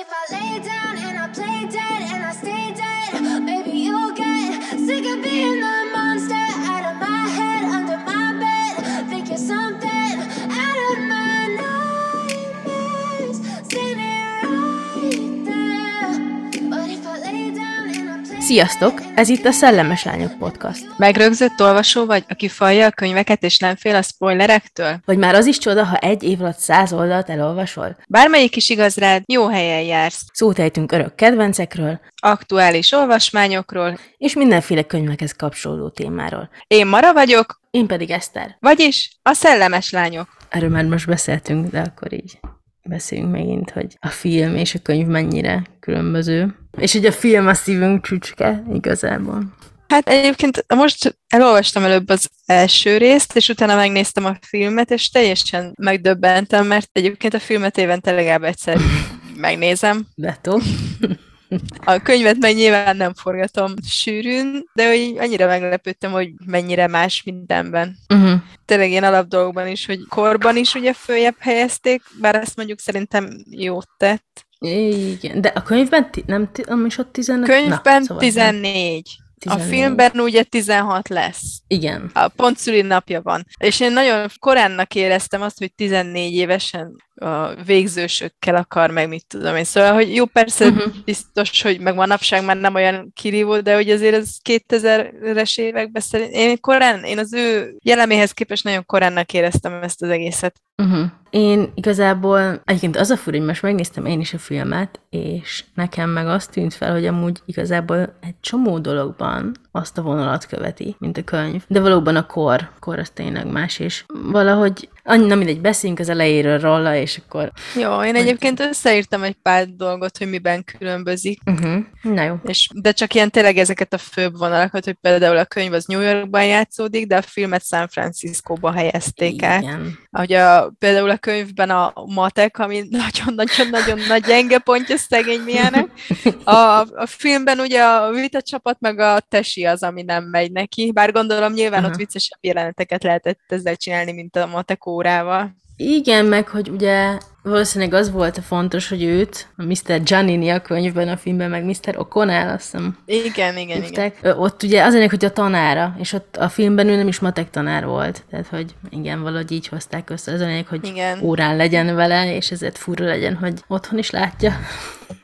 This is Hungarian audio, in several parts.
if I lay down and I play dead and I stay dead, maybe you'll get sick of being the monster out of my head, under my bed. Think you're something out of my nightmares, standing right there. But if I lay down and I play Sziasztok! Ez itt a Szellemes Lányok Podcast. Megrögzött olvasó vagy, aki falja a könyveket és nem fél a spoilerektől? Vagy már az is csoda, ha egy év alatt száz oldalt elolvasol? Bármelyik is igaz rád, jó helyen jársz. Szót ejtünk örök kedvencekről, Aktuális olvasmányokról. és mindenféle könyvekhez kapcsolódó témáról. Én Mara vagyok, Én pedig Eszter. vagyis a szellemes lányok. Erről már most beszéltünk, de akkor így beszéljünk megint, hogy a film és a könyv mennyire különböző. És hogy a film a szívünk csücske igazából. Hát egyébként most elolvastam előbb az első részt, és utána megnéztem a filmet, és teljesen megdöbbentem, mert egyébként a filmet évente legalább egyszer megnézem. Beto. A könyvet meg nyilván nem forgatom sűrűn, de hogy annyira meglepődtem, hogy mennyire más mindenben. Uh-huh. Tényleg ilyen alapdolgokban is, hogy korban is ugye följebb helyezték, bár ezt mondjuk szerintem jót tett. Igen, de a könyvben ti- nem, ti- nem is ott 15? Könyvben Na, szóval nem. 14. A 14. filmben ugye 16 lesz. Igen. A pont szülinapja van. És én nagyon koránnak éreztem azt, hogy 14 évesen a végzősökkel akar meg, mit tudom én. Szóval, hogy jó, persze uh-huh. biztos, hogy meg manapság már nem olyan kirívó, de hogy azért ez 2000-es években szerint, én korán, én az ő jelleméhez képest nagyon koránnak éreztem ezt az egészet. Uh-huh. Én igazából, egyébként az a fura, hogy most megnéztem én is a filmet, és nekem meg azt tűnt fel, hogy amúgy igazából egy csomó dologban azt a vonalat követi, mint a könyv. De valóban a kor, kor az tényleg más, és valahogy, annyi, na mindegy, beszéljünk az elejéről róla, és akkor... Jó, én egyébként összeírtam egy pár dolgot, hogy miben különbözik. Uh-huh. Na jó. És, de csak ilyen tényleg ezeket a főbb vonalakat, hogy például a könyv az New Yorkban játszódik, de a filmet San Franciscóba helyezték el. Igen. Ahogy a, például a könyvben a matek, ami nagyon-nagyon-nagyon nagy gyenge pontja, szegény milyenek. A, a filmben ugye a vita csapat meg a tesi az, ami nem megy neki, bár gondolom nyilván Aha. ott viccesebb jeleneteket lehetett ezzel csinálni, mint a matek órával. Igen, meg hogy ugye valószínűleg az volt a fontos, hogy őt, a Mr. Giannini a könyvben, a filmben, meg Mr. O'Connell, azt hiszem, Igen, igen, igen. hívták. Ö, Ott ugye az ennek, hogy a tanára, és ott a filmben ő nem is matek tanár volt. Tehát, hogy igen, valahogy így hozták össze. Az lényeg, hogy Igen. órán legyen vele, és ezért furra legyen, hogy otthon is látja.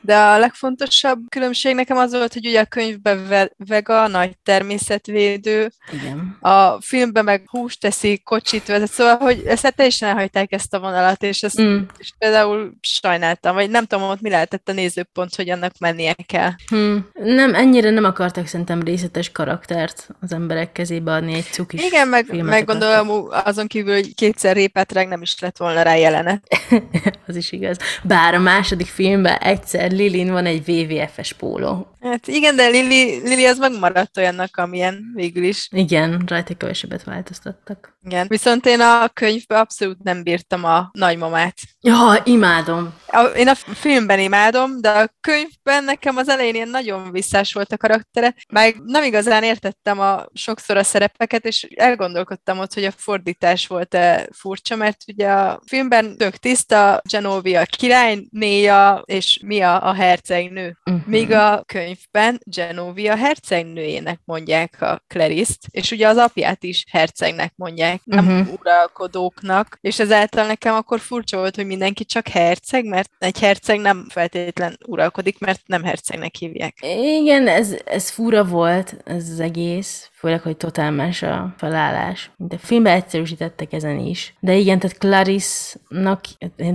De a legfontosabb különbség nekem az volt, hogy ugye a könyvben ve- vega, nagy természetvédő, Igen. a filmben meg húst teszi, kocsit vezet, szóval, hogy ezt hát teljesen elhagyták ezt a vonalat, és ezt Mm. És például sajnáltam, vagy nem tudom, ott mi lehetett a nézőpont, hogy annak mennie kell. Hm. Nem, ennyire nem akartak szerintem részletes karaktert az emberek kezébe adni egy cukis Igen, meg, meg gondolom azon kívül, hogy kétszer répát reg nem is lett volna rá jelenet. az is igaz. Bár a második filmben egyszer Lilin van egy WWF-es póló. Hát igen, de Lili, Lili az megmaradt olyannak, amilyen végül is. Igen, rajta kevesebbet változtattak. Igen. Viszont én a könyvben abszolút nem bírtam a nagymamát. Ja, imádom. A, én a filmben imádom, de a könyvben nekem az elején ilyen nagyon visszás volt a karaktere, meg nem igazán értettem a sokszor a szerepeket, és elgondolkodtam ott, hogy a fordítás volt-e furcsa, mert ugye a filmben tök tiszta, Genovia a királynéja, és Mia a hercegnő. Uh-huh. Míg a könyvben Genovia hercegnőjének mondják a Clarice-t, és ugye az apját is hercegnek mondják, nem Mhm. uh-huh. uralkodóknak, és ezáltal nekem akkor furcsa volt, hogy mindenki csak herceg, mert egy herceg nem feltétlen uralkodik, mert nem hercegnek hívják. Igen, ez, ez fura volt, ez az egész, főleg, hogy totál más a felállás. Mint a filmben egyszerűsítettek ezen is. De igen, tehát Clarice-nak,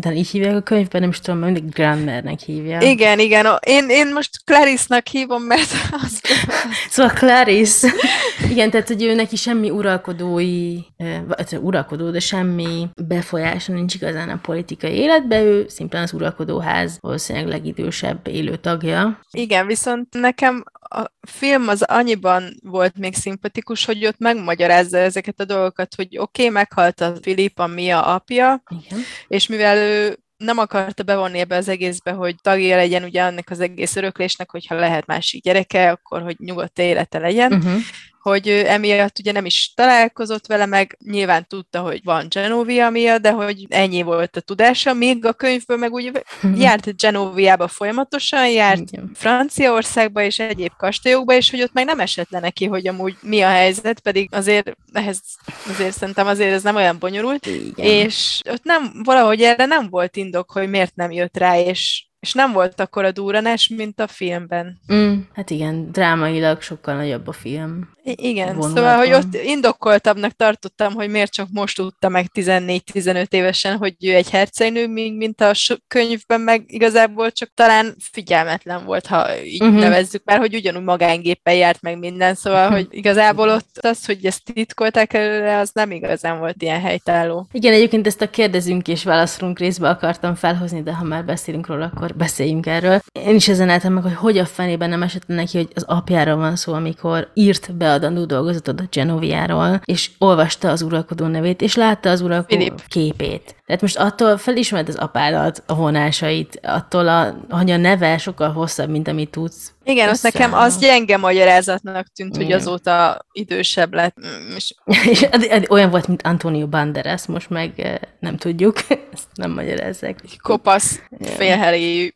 talán így hívják a könyvben, nem is tudom, mindig Granmernek hívja. Igen, igen, én, én most Clarice-nak hívom, mert az, Szóval Clarice, igen, tehát, hogy ő neki semmi uralkodói, vagy uralkodó, de semmi befolyása nincs igazán a politikai életbe, ő szimplán az uralkodóház valószínűleg legidősebb élő tagja. Igen, viszont nekem a film az annyiban volt még szimpatikus, hogy ott megmagyarázza ezeket a dolgokat, hogy oké, okay, meghalt a Filip, a Mia apja, Igen. és mivel ő nem akarta bevonni ebbe az egészbe, hogy tagja legyen ugye ennek az egész öröklésnek, hogyha lehet másik gyereke, akkor hogy nyugodt élete legyen. Uh-huh. Hogy ő emiatt ugye nem is találkozott vele, meg nyilván tudta, hogy van Genovia miatt, de hogy ennyi volt a tudása, míg a könyvből meg úgy járt Genoviába folyamatosan, járt Igen. Franciaországba és egyéb kastélyokba, és hogy ott meg nem esett le neki, hogy amúgy mi a helyzet, pedig azért ehhez azért szerintem azért ez nem olyan bonyolult, Igen. és ott nem, valahogy erre nem volt indok, hogy miért nem jött rá, és, és nem volt akkor a durranás, mint a filmben. Mm, hát igen, drámailag sokkal nagyobb a film. Igen, Vonulatban. szóval, hogy ott indokoltabbnak tartottam, hogy miért csak most tudta meg 14-15 évesen, hogy ő egy hercegnő, mint a könyvben meg igazából csak talán figyelmetlen volt, ha így uh-huh. nevezzük már, hogy ugyanúgy magángéppel járt meg minden, szóval, Mhm. hogy igazából ott az, hogy ezt titkolták előre, az nem igazán volt ilyen helytálló. Igen, egyébként ezt a kérdezünk és válaszolunk részbe akartam felhozni, de ha már beszélünk róla, akkor beszéljünk erről. Én is ezen álltam meg, hogy hogy a fenében nem esett neki, hogy az apjáról van szó, amikor írt beadandó dolgozatot a Genoviáról, és olvasta az uralkodó nevét, és látta az uralkodó Filip. képét. Tehát most attól felismert az apádat, a vonásait, attól, a, hogy a neve sokkal hosszabb, mint amit tudsz. Igen, Össze- nekem az gyenge magyarázatnak tűnt, hogy Igen. azóta idősebb lett. Mm, És És olyan volt, mint Antonio Banderas, most meg eh, nem tudjuk, ezt nem magyarázzák. kopasz, félheréjű.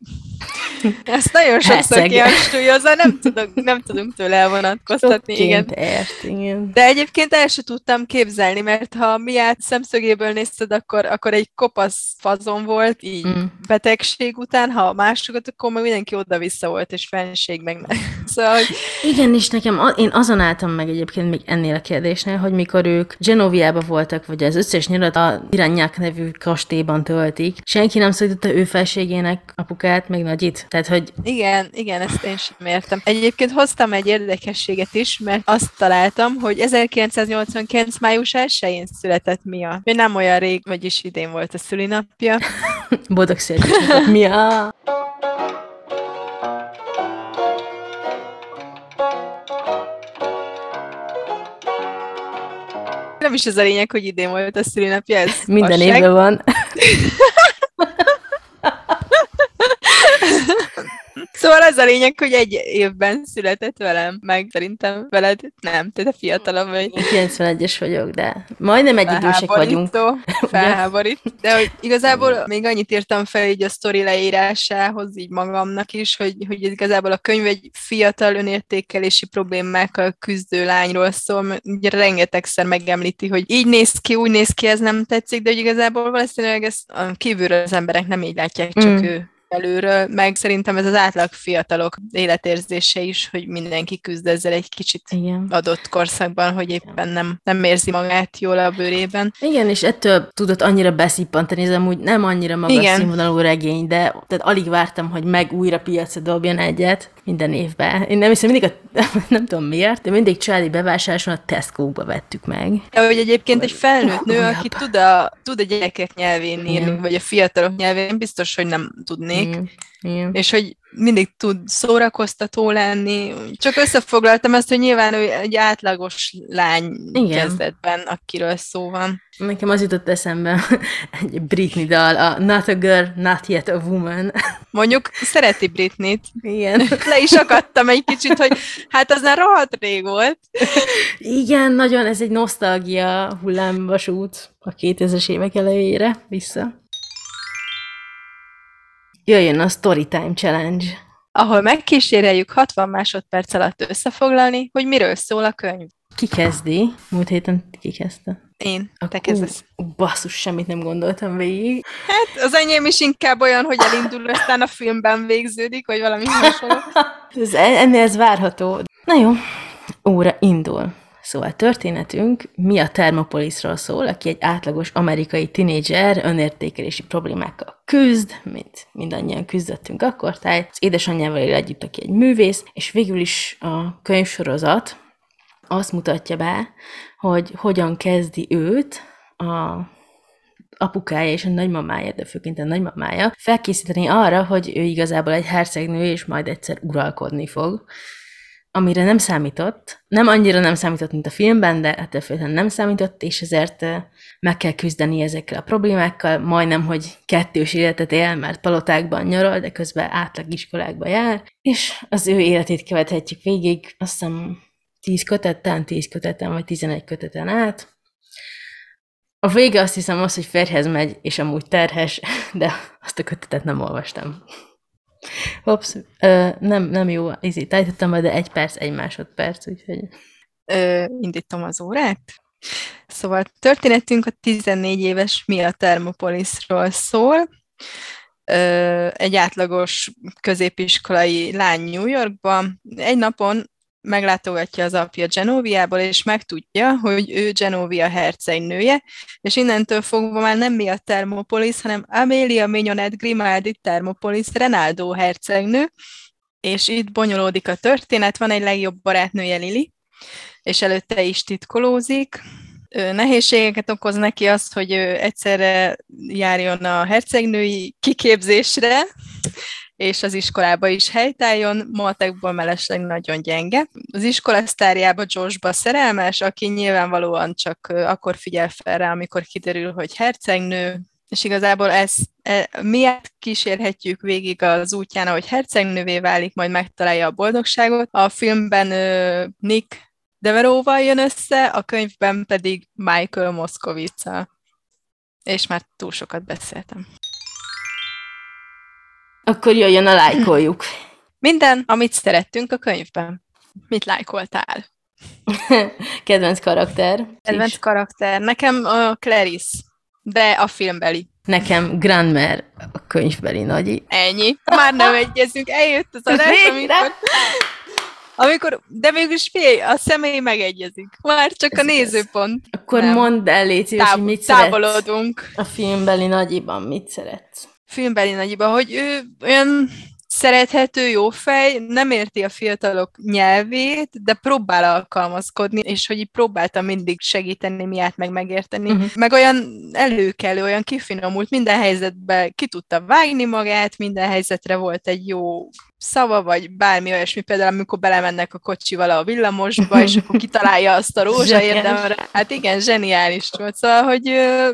Ezt nagyon sokszor kihangsúlyozza, nem, tudok, nem tudunk tőle elvonatkoztatni, igen. Ért, igen. De egyébként el se tudtam képzelni, mert ha miát szemszögéből nézted, akkor, akkor egy kopasz fazon volt, így Mm. betegség után, ha másokat, akkor meg mindenki oda-vissza volt, és fenség meg nem. Szóval, hogy Igen, és nekem, én azon álltam meg egyébként még ennél a kérdésnél, hogy mikor ők Genoviába voltak, vagy az összes nyarat a Irányák nevű kastélyban töltik, senki nem szólította ő felségének apukát, meg nagyit. Tehát, hogy Igen, igen, ezt én sem értem. Egyébként hoztam egy érdekességet is, mert azt találtam, hogy 1989. május 1-én született Mia. Ő nem olyan rég, vagyis idén volt a szülinapja. boldog születésnapot. Mi a... Nem is ez a lényeg, hogy idén volt a szülinapja, ez Minden fasság. évben van. Szóval az a lényeg, hogy egy évben született velem, meg szerintem veled nem, te, te fiatalabb vagy. Én 91-es vagyok, de majdnem egy idősek vagyunk. Felháborít. De hogy igazából még annyit írtam fel így a sztori leírásához, így magamnak is, hogy, hogy igazából a könyv egy fiatal önértékelési problémákkal küzdő lányról szól, ugye rengetegszer megemlíti, hogy így néz ki, úgy néz ki, ez nem tetszik, de hogy igazából valószínűleg ezt a kívülről az emberek nem így látják, csak Mm. ő belülről, meg szerintem ez az átlag fiatalok életérzése is, hogy mindenki küzd ezzel egy kicsit Igen. adott korszakban, hogy éppen nem, nem érzi magát jól a bőrében. Igen, és ettől tudott annyira beszippantani, ez amúgy nem annyira magas Igen. színvonalú regény, de tehát alig vártam, hogy meg újra piacra dobjon egyet minden évben. Én nem hiszem, mindig a, nem tudom miért, de mindig családi bevásárláson a Tesco-ba vettük meg. De hogy egyébként egy felnőtt nő, Újabb. aki tud a, tud a gyerekek nyelvén írni, vagy a fiatalok nyelvén, biztos, hogy nem tudnék. Igen. Igen. És hogy mindig tud szórakoztató lenni. Csak összefoglaltam ezt, hogy nyilván ő egy átlagos lány Igen. kezdetben, akiről szó van. Nekem az jutott eszembe egy Britney dal, a Not a Girl, Not Yet a Woman. Mondjuk szereti Britney-t. Igen. Le is akadtam egy kicsit, hogy hát az már rohadt rég volt. Igen, nagyon, ez egy nosztalgia hullámvasút a 2000-es évek elejére vissza. Jöjjön a Storytime Challenge. ahol megkíséreljük 60 másodperc alatt összefoglalni, hogy miről szól a könyv. Ki kezdi? Múlt héten ki kezdte? Én, te Akkor- kezdesz. Ú, Basszus, semmit nem gondoltam végig. Hát az enyém is inkább olyan, hogy elindul, aztán a filmben végződik, vagy valami hasonló. Ez, ennél ez várható. Na jó, óra indul. Szóval történetünk mi a Thermopolisról szól, aki egy átlagos amerikai tinédzser önértékelési problémákkal küzd, mint mindannyian küzdöttünk akkor, tehát az édesanyjával él együtt, aki egy művész, és végül is a könyvsorozat azt mutatja be, hogy hogyan kezdi őt a apukája és a nagymamája, de főként a nagymamája, felkészíteni arra, hogy ő igazából egy hercegnő, és majd egyszer uralkodni fog, amire nem számított. Nem annyira nem számított, mint a filmben, de ettől függetlenül nem számított, és ezért meg kell küzdeni ezekkel a problémákkal. Majdnem, hogy kettős életet él, mert palotákban nyaral, de közben átlag iskolákba jár, és az ő életét követhetjük végig, azt hiszem 10 köteten, 10 köteten, vagy 11 köteten át. A vége azt hiszem az, hogy Ferhez megy, és amúgy terhes, de azt a kötetet nem olvastam. Hops, ö, nem, nem jó, izé, tájtottam, de egy perc, egy másodperc, úgyhogy... Ö, indítom az órát. Szóval történetünk a 14 éves Mia Thermopolisról szól. Ö, egy átlagos középiskolai lány New Yorkban. Egy napon meglátogatja az apja Genoviából, és megtudja, hogy ő Genovia hercegnője, és innentől fogva már nem mi a Thermopolis, hanem Amelia Mignonette Grimaldi Thermopolis Renaldo hercegnő, és itt bonyolódik a történet, van egy legjobb barátnője Lili, és előtte is titkolózik. Nehézségeket okoz neki azt, hogy ő egyszerre járjon a hercegnői kiképzésre, és az iskolába is helytálljon, matekból mellesleg nagyon gyenge. Az iskola sztárjába Joshba szerelmes, aki nyilvánvalóan csak akkor figyel fel rá, amikor kiderül, hogy hercegnő, és igazából ezt e, miért kísérhetjük végig az útján, ahogy hercegnővé válik, majd megtalálja a boldogságot. A filmben ö, Nick Deveróval jön össze, a könyvben pedig Michael Moszkovica. És már túl sokat beszéltem. Akkor jöjjön a lájkoljuk. Minden, amit szerettünk a könyvben. Mit lájkoltál? Kedvenc karakter. Kedvenc is. karakter. Nekem a Clarice, de a filmbeli. Nekem Grandmer, a könyvbeli nagyi. Ennyi. Már nem egyezünk. Eljött az adás, amikor, amikor, de mégis fél, a személy megegyezik. Már csak a Ez igaz. nézőpont. Akkor Nem. mondd el, légy szíves, hogy Táv- mit szeretsz távolodunk. a filmbeli nagyiban, mit szeretsz. Filmbeli nagyiba, hogy ő olyan szerethető, jó fej, nem érti a fiatalok nyelvét, de próbál alkalmazkodni, és hogy így próbálta mindig segíteni miát meg megérteni. Uh-huh. Meg olyan előkelő, olyan kifinomult, minden helyzetben ki tudta vágni magát, minden helyzetre volt egy jó szava, vagy bármi olyasmi, például amikor belemennek a kocsival a villamosba, és akkor kitalálja azt a rózsa érdemre. Hát igen, zseniális volt. Szóval, hogy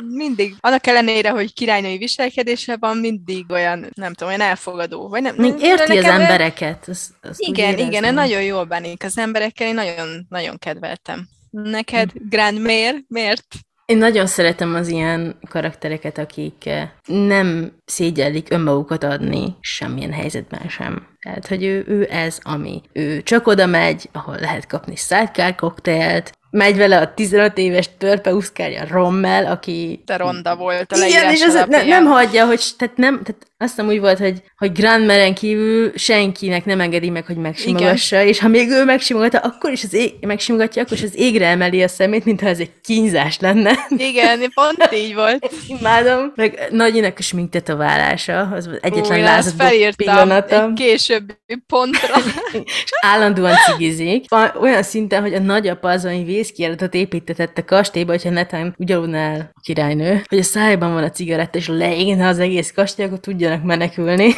mindig, annak ellenére, hogy királynői viselkedése van, mindig olyan, nem tudom, olyan elfogadó. Vagy nem, Még érti az embereket. Azt, azt Igen, igen, nagyon jól bánik az emberekkel, én nagyon, nagyon kedveltem. Neked, Hm. Grand Mayor, miért? Én nagyon szeretem az ilyen karaktereket, akik eh, nem szégyellik önmagukat adni semmilyen helyzetben sem. Tehát, hogy ő, ő ez, ami. Ő csak oda megy, ahol lehet kapni sidecar koktélt, megy vele a 15 éves törpe uszkárja Rommel, aki... Te ronda volt a Igen, és az ne, nem hagyja, hogy, tehát nem, tehát azt hiszem úgy volt, hogy, hogy Grandmeren kívül senkinek nem engedi meg, hogy megsimogassa, és ha még ő megsimogatta, akkor is az ég, megsimogatja, akkor is az égre emeli a szemét, mintha ez egy kínzás lenne. Igen, pont így volt. Imádom. Meg Nagyinak a smink tetoválása, az egyetlen Új, lázadó pillanata, egy későbbi pontra. és állandóan cigizik. Olyan szinten, hogy a nagyapa az, ami vészkiáratot építetett a kastélyba, hogyha netán úgy aludna el a királynő, hogy a szájban van a cigaretta, és leégne az egész kastély, akkor tudjanak menekülni.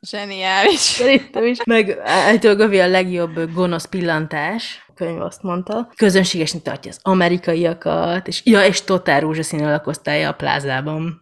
Zseniális. Szerintem is. Meg állítólag Gavi a legjobb gonosz pillantás, a könyv azt mondta. Közönségesnek tartja az amerikaiakat, és ja, és totál rózsaszín lakosztálya a plázában.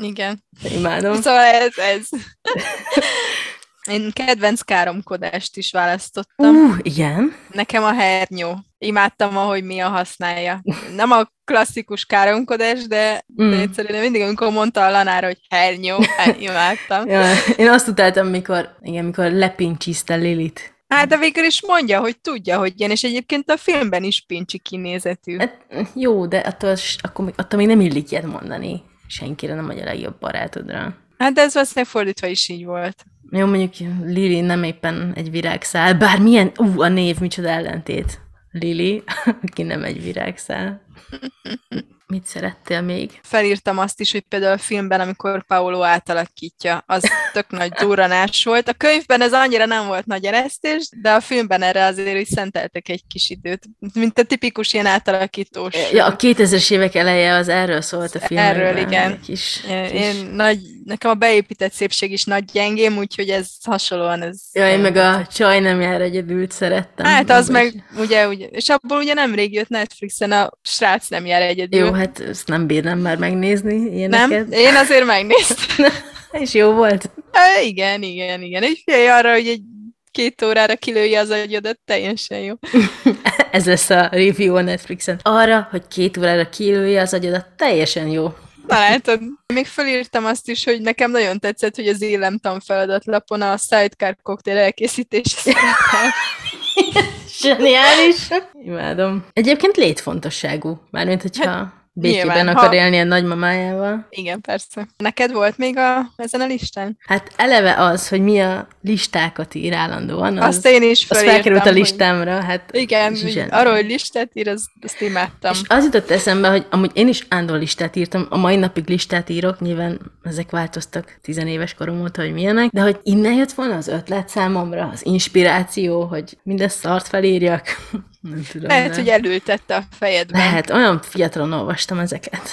Igen. Imádom. Szóval ez, ez. Én kedvenc káromkodást is választottam. Uh, igen. Nekem a hernyó. Imádtam, ahogy mi a használja. Nem a klasszikus káromkodás, de, Mm. de egyszerűen mindig, amikor mondta a lanára, hogy hernyó, hát imádtam. Ja, én azt utáltam, mikor, igen, mikor lepincsiszte Lilit. Hát de végül is mondja, hogy tudja, hogy ilyen, és egyébként a filmben is pincsi kinézetű. Hát, jó, de attól, akkor, attól még nem illik ilyet mondani senkire, nem vagy a legjobb barátodra. Hát de ez valószínűleg fordítva is így volt. Jó, mondjuk Lili nem éppen egy virágszál, bár milyen, ú, a név micsoda ellentét. Lili, aki nem egy virágszál. Mit szerettél még? Felírtam azt is, hogy például a filmben, amikor Paolo átalakítja, az tök nagy durranás volt. A könyvben ez annyira nem volt nagy eresztés, de a filmben erre azért is szenteltek egy kis időt. Mint a tipikus ilyen átalakítós. Ja, a 2000-es évek eleje az erről szólt a filmben. Erről, igen. Kis, Én, kis... én nagy, nekem a beépített szépség is nagy gyengém, úgyhogy ez hasonlóan ez... Ja, én meg a csaj nem jár egyedült szerettem. Hát az meg, ugye, ugye, és abból ugye nemrég jött Netflixen a srác nem jár egyedül. Jó, hát ezt nem bírnám már megnézni nem? ilyeneket. Én azért megnéztem. És jó volt. Há, igen, igen, igen. Egy figyelj arra, hogy egy két órára kilője az agyadat, teljesen jó. Ez lesz a review a Netflixen. Arra, hogy két órára kilője az agyadat, teljesen jó. Na látod, még felírtam azt is, hogy nekem nagyon tetszett, hogy az élem tanfeladatlapon a sidecar koktél elkészítése szerepel. Zseniális. Imádom. Egyébként létfontosságú. Mármint, hogyha békében nyilván, akar ha- élni a nagymamájával. Igen, persze. Neked volt még a, ezen a listán? Hát eleve az, hogy mi a listákat ír állandóan, az, Azt én is az felírtam, felkerült a hogy- listámra. Hát Igen, hogy arról, hogy listát ír, az, azt imádtam. És az jutott eszembe, hogy amúgy én is állandó listát írtam, a mai napig listát írok, nyilván ezek változtak tizenéves korom óta, hogy milyenek, de hogy innen jött volna az ötlet számomra, az inspiráció, hogy mindezt szart felírjak. Nem tudom. Lehet, nem. hogy elültette a fejedben. Lehet, olyan fiatalon olvastam ezeket.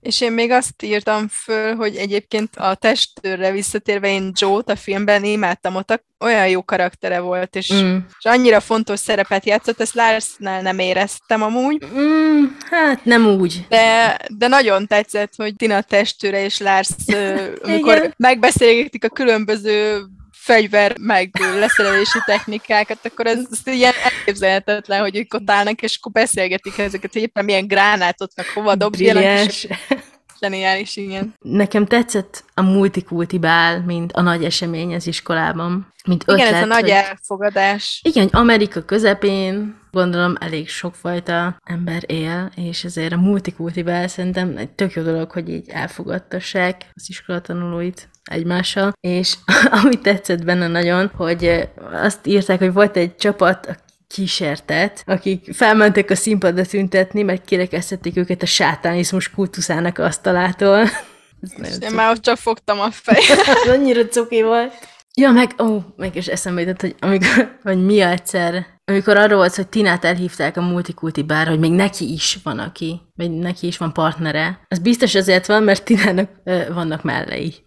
És én még azt írtam föl, hogy egyébként a testőrre visszatérve én Joe-t a filmben imádtam, ott olyan jó karaktere volt, és, Mm. és annyira fontos szerepet játszott, ezt Larsnál nem éreztem amúgy, Mm, hát nem úgy. de, de nagyon tetszett, hogy Tina testőre és Lars, amikor megbeszélgetik a különböző fegyver, meg leszerelési technikákat, akkor ez, ez ilyen elképzelhetetlen, hogy ők ott állnak, és akkor beszélgetik ezeket, hogy éppen milyen gránátot, meg hova dobjanak, és zseniális, igen. Nekem tetszett a multikulti bál, mint a nagy esemény az iskolában. Mint Igen, ötlet, ez a nagy hogy... elfogadás. Igen, hogy Amerika közepén gondolom elég sokfajta ember él, és ezért a multikultibál szerintem egy tök jó dolog, hogy így elfogadtassák az iskolatanulóit egymással, és ami tetszett benne nagyon, hogy eh, azt írták, hogy volt egy csapat, a kísértet, akik felmentek a színpadra tüntetni, mert kirekesztették őket a sátánizmus kultuszának asztalától. Ez Én már ott csak fogtam a fejet. annyira cuki volt. Ja, meg, ó, meg is eszembe jutott, hogy amikor, hogy mi egyszer, amikor arról volt, hogy Tinát elhívták a multikulti bár, hogy még neki is van aki, vagy neki is van partnere. Az biztos azért van, mert Tinának ö, vannak mellei.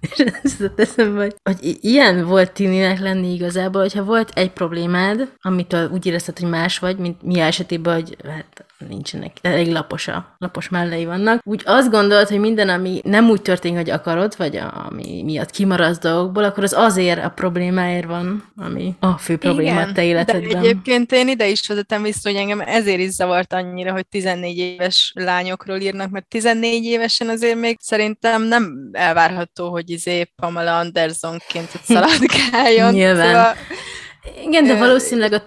És ez jutott eszembe, hogy, hogy ilyen volt Tininek lenni igazából, hogyha volt egy problémád, amitől úgy érezted, hogy más vagy, mint mi esetében, hogy hát nincsenek, elég lapos a, lapos mellei vannak. Úgy azt gondolod, hogy minden, ami nem úgy történik, hogy akarod, vagy a- ami miatt kimaradsz dolgokból, akkor az azért a problémáért van, ami a fő probléma a te de életedben. egyébként én ide is vezetem vissza, hogy engem ezért is zavart annyira, hogy 14 éves lányokról írnak, mert 14 évesen azért még szerintem nem elvárható, hogy izé Pamela Andersonként szaladgáljon. Nyilván. Szóval, Igen, de valószínűleg a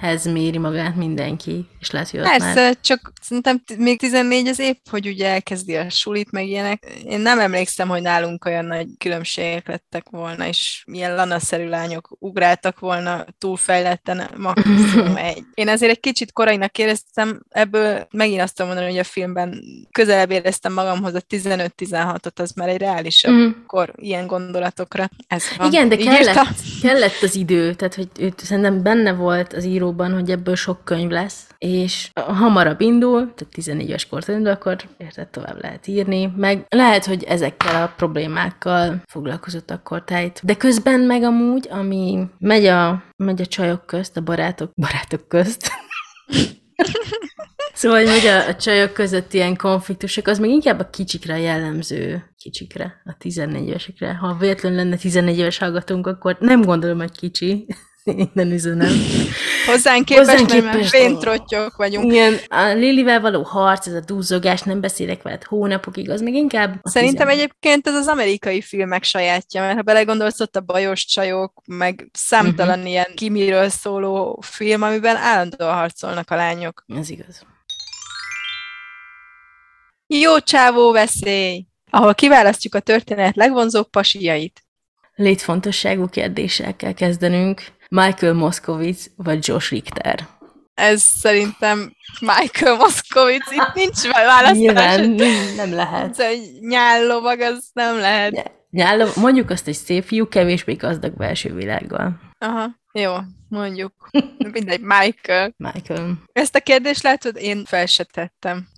többihez méri magát mindenki, és lehet, hogy ott már... persze, csak szerintem még 14 az épp, hogy ugye elkezdi a sulit, meg ilyenek. Én nem emlékszem, hogy nálunk olyan nagy különbségek lettek volna, és ilyen lanaszerű lányok ugráltak volna túlfejletten, maximum egy. Én azért egy kicsit korainak éreztem, ebből megint azt tudom mondani, hogy a filmben közelebb éreztem magamhoz a 15-16-ot, az már egy reálisabb Mhm. kor ilyen gondolatokra. Ez van. Igen, de Így kellett, kellett az idő, tehát hogy őt szerintem benne volt az íróban, hogy ebből sok könyv lesz, és hamarabb indul, tehát 14 éves kortól indul, akkor érted, tovább lehet írni, meg lehet, hogy ezekkel a problémákkal foglalkozott akkor tájt. De közben meg amúgy, ami megy a, megy a csajok közt, a barátok, barátok közt, Szóval, hogy a, a csajok között ilyen konfliktusok, az még inkább a kicsikre jellemző, kicsikre, a 14 évesekre. Ha véletlenül lenne 14 éves hallgatónk, akkor nem gondolom, hogy kicsi. Innen üzenem. Hozzánk képest, Hozzánk mert képest- vagyunk. Igen, a Lilivel való harc, ez a dúzogás, nem beszélek veled hónapokig, az még inkább... Szerintem 14. egyébként ez az amerikai filmek sajátja, mert ha belegondolsz, ott a bajos csajok, meg számtalan uh-huh. ilyen kimiről szóló film, amiben állandóan harcolnak a lányok. Ez igaz. Jó csávó veszély! Ahol kiválasztjuk a történet legvonzóbb pasiait. Létfontosságú kérdéssel kell kezdenünk. Michael Moskowitz vagy Josh Richter? Ez szerintem Michael Moskowitz, itt nincs választás. Nyilván nem, lehet. Ez egy nyállovag, az nem lehet. Nyállom, mondjuk azt egy szép fiú, kevésbé gazdag belső világgal. Aha, jó, mondjuk. Mindegy, Michael. Michael. Ezt a kérdést látod, én fel se tettem.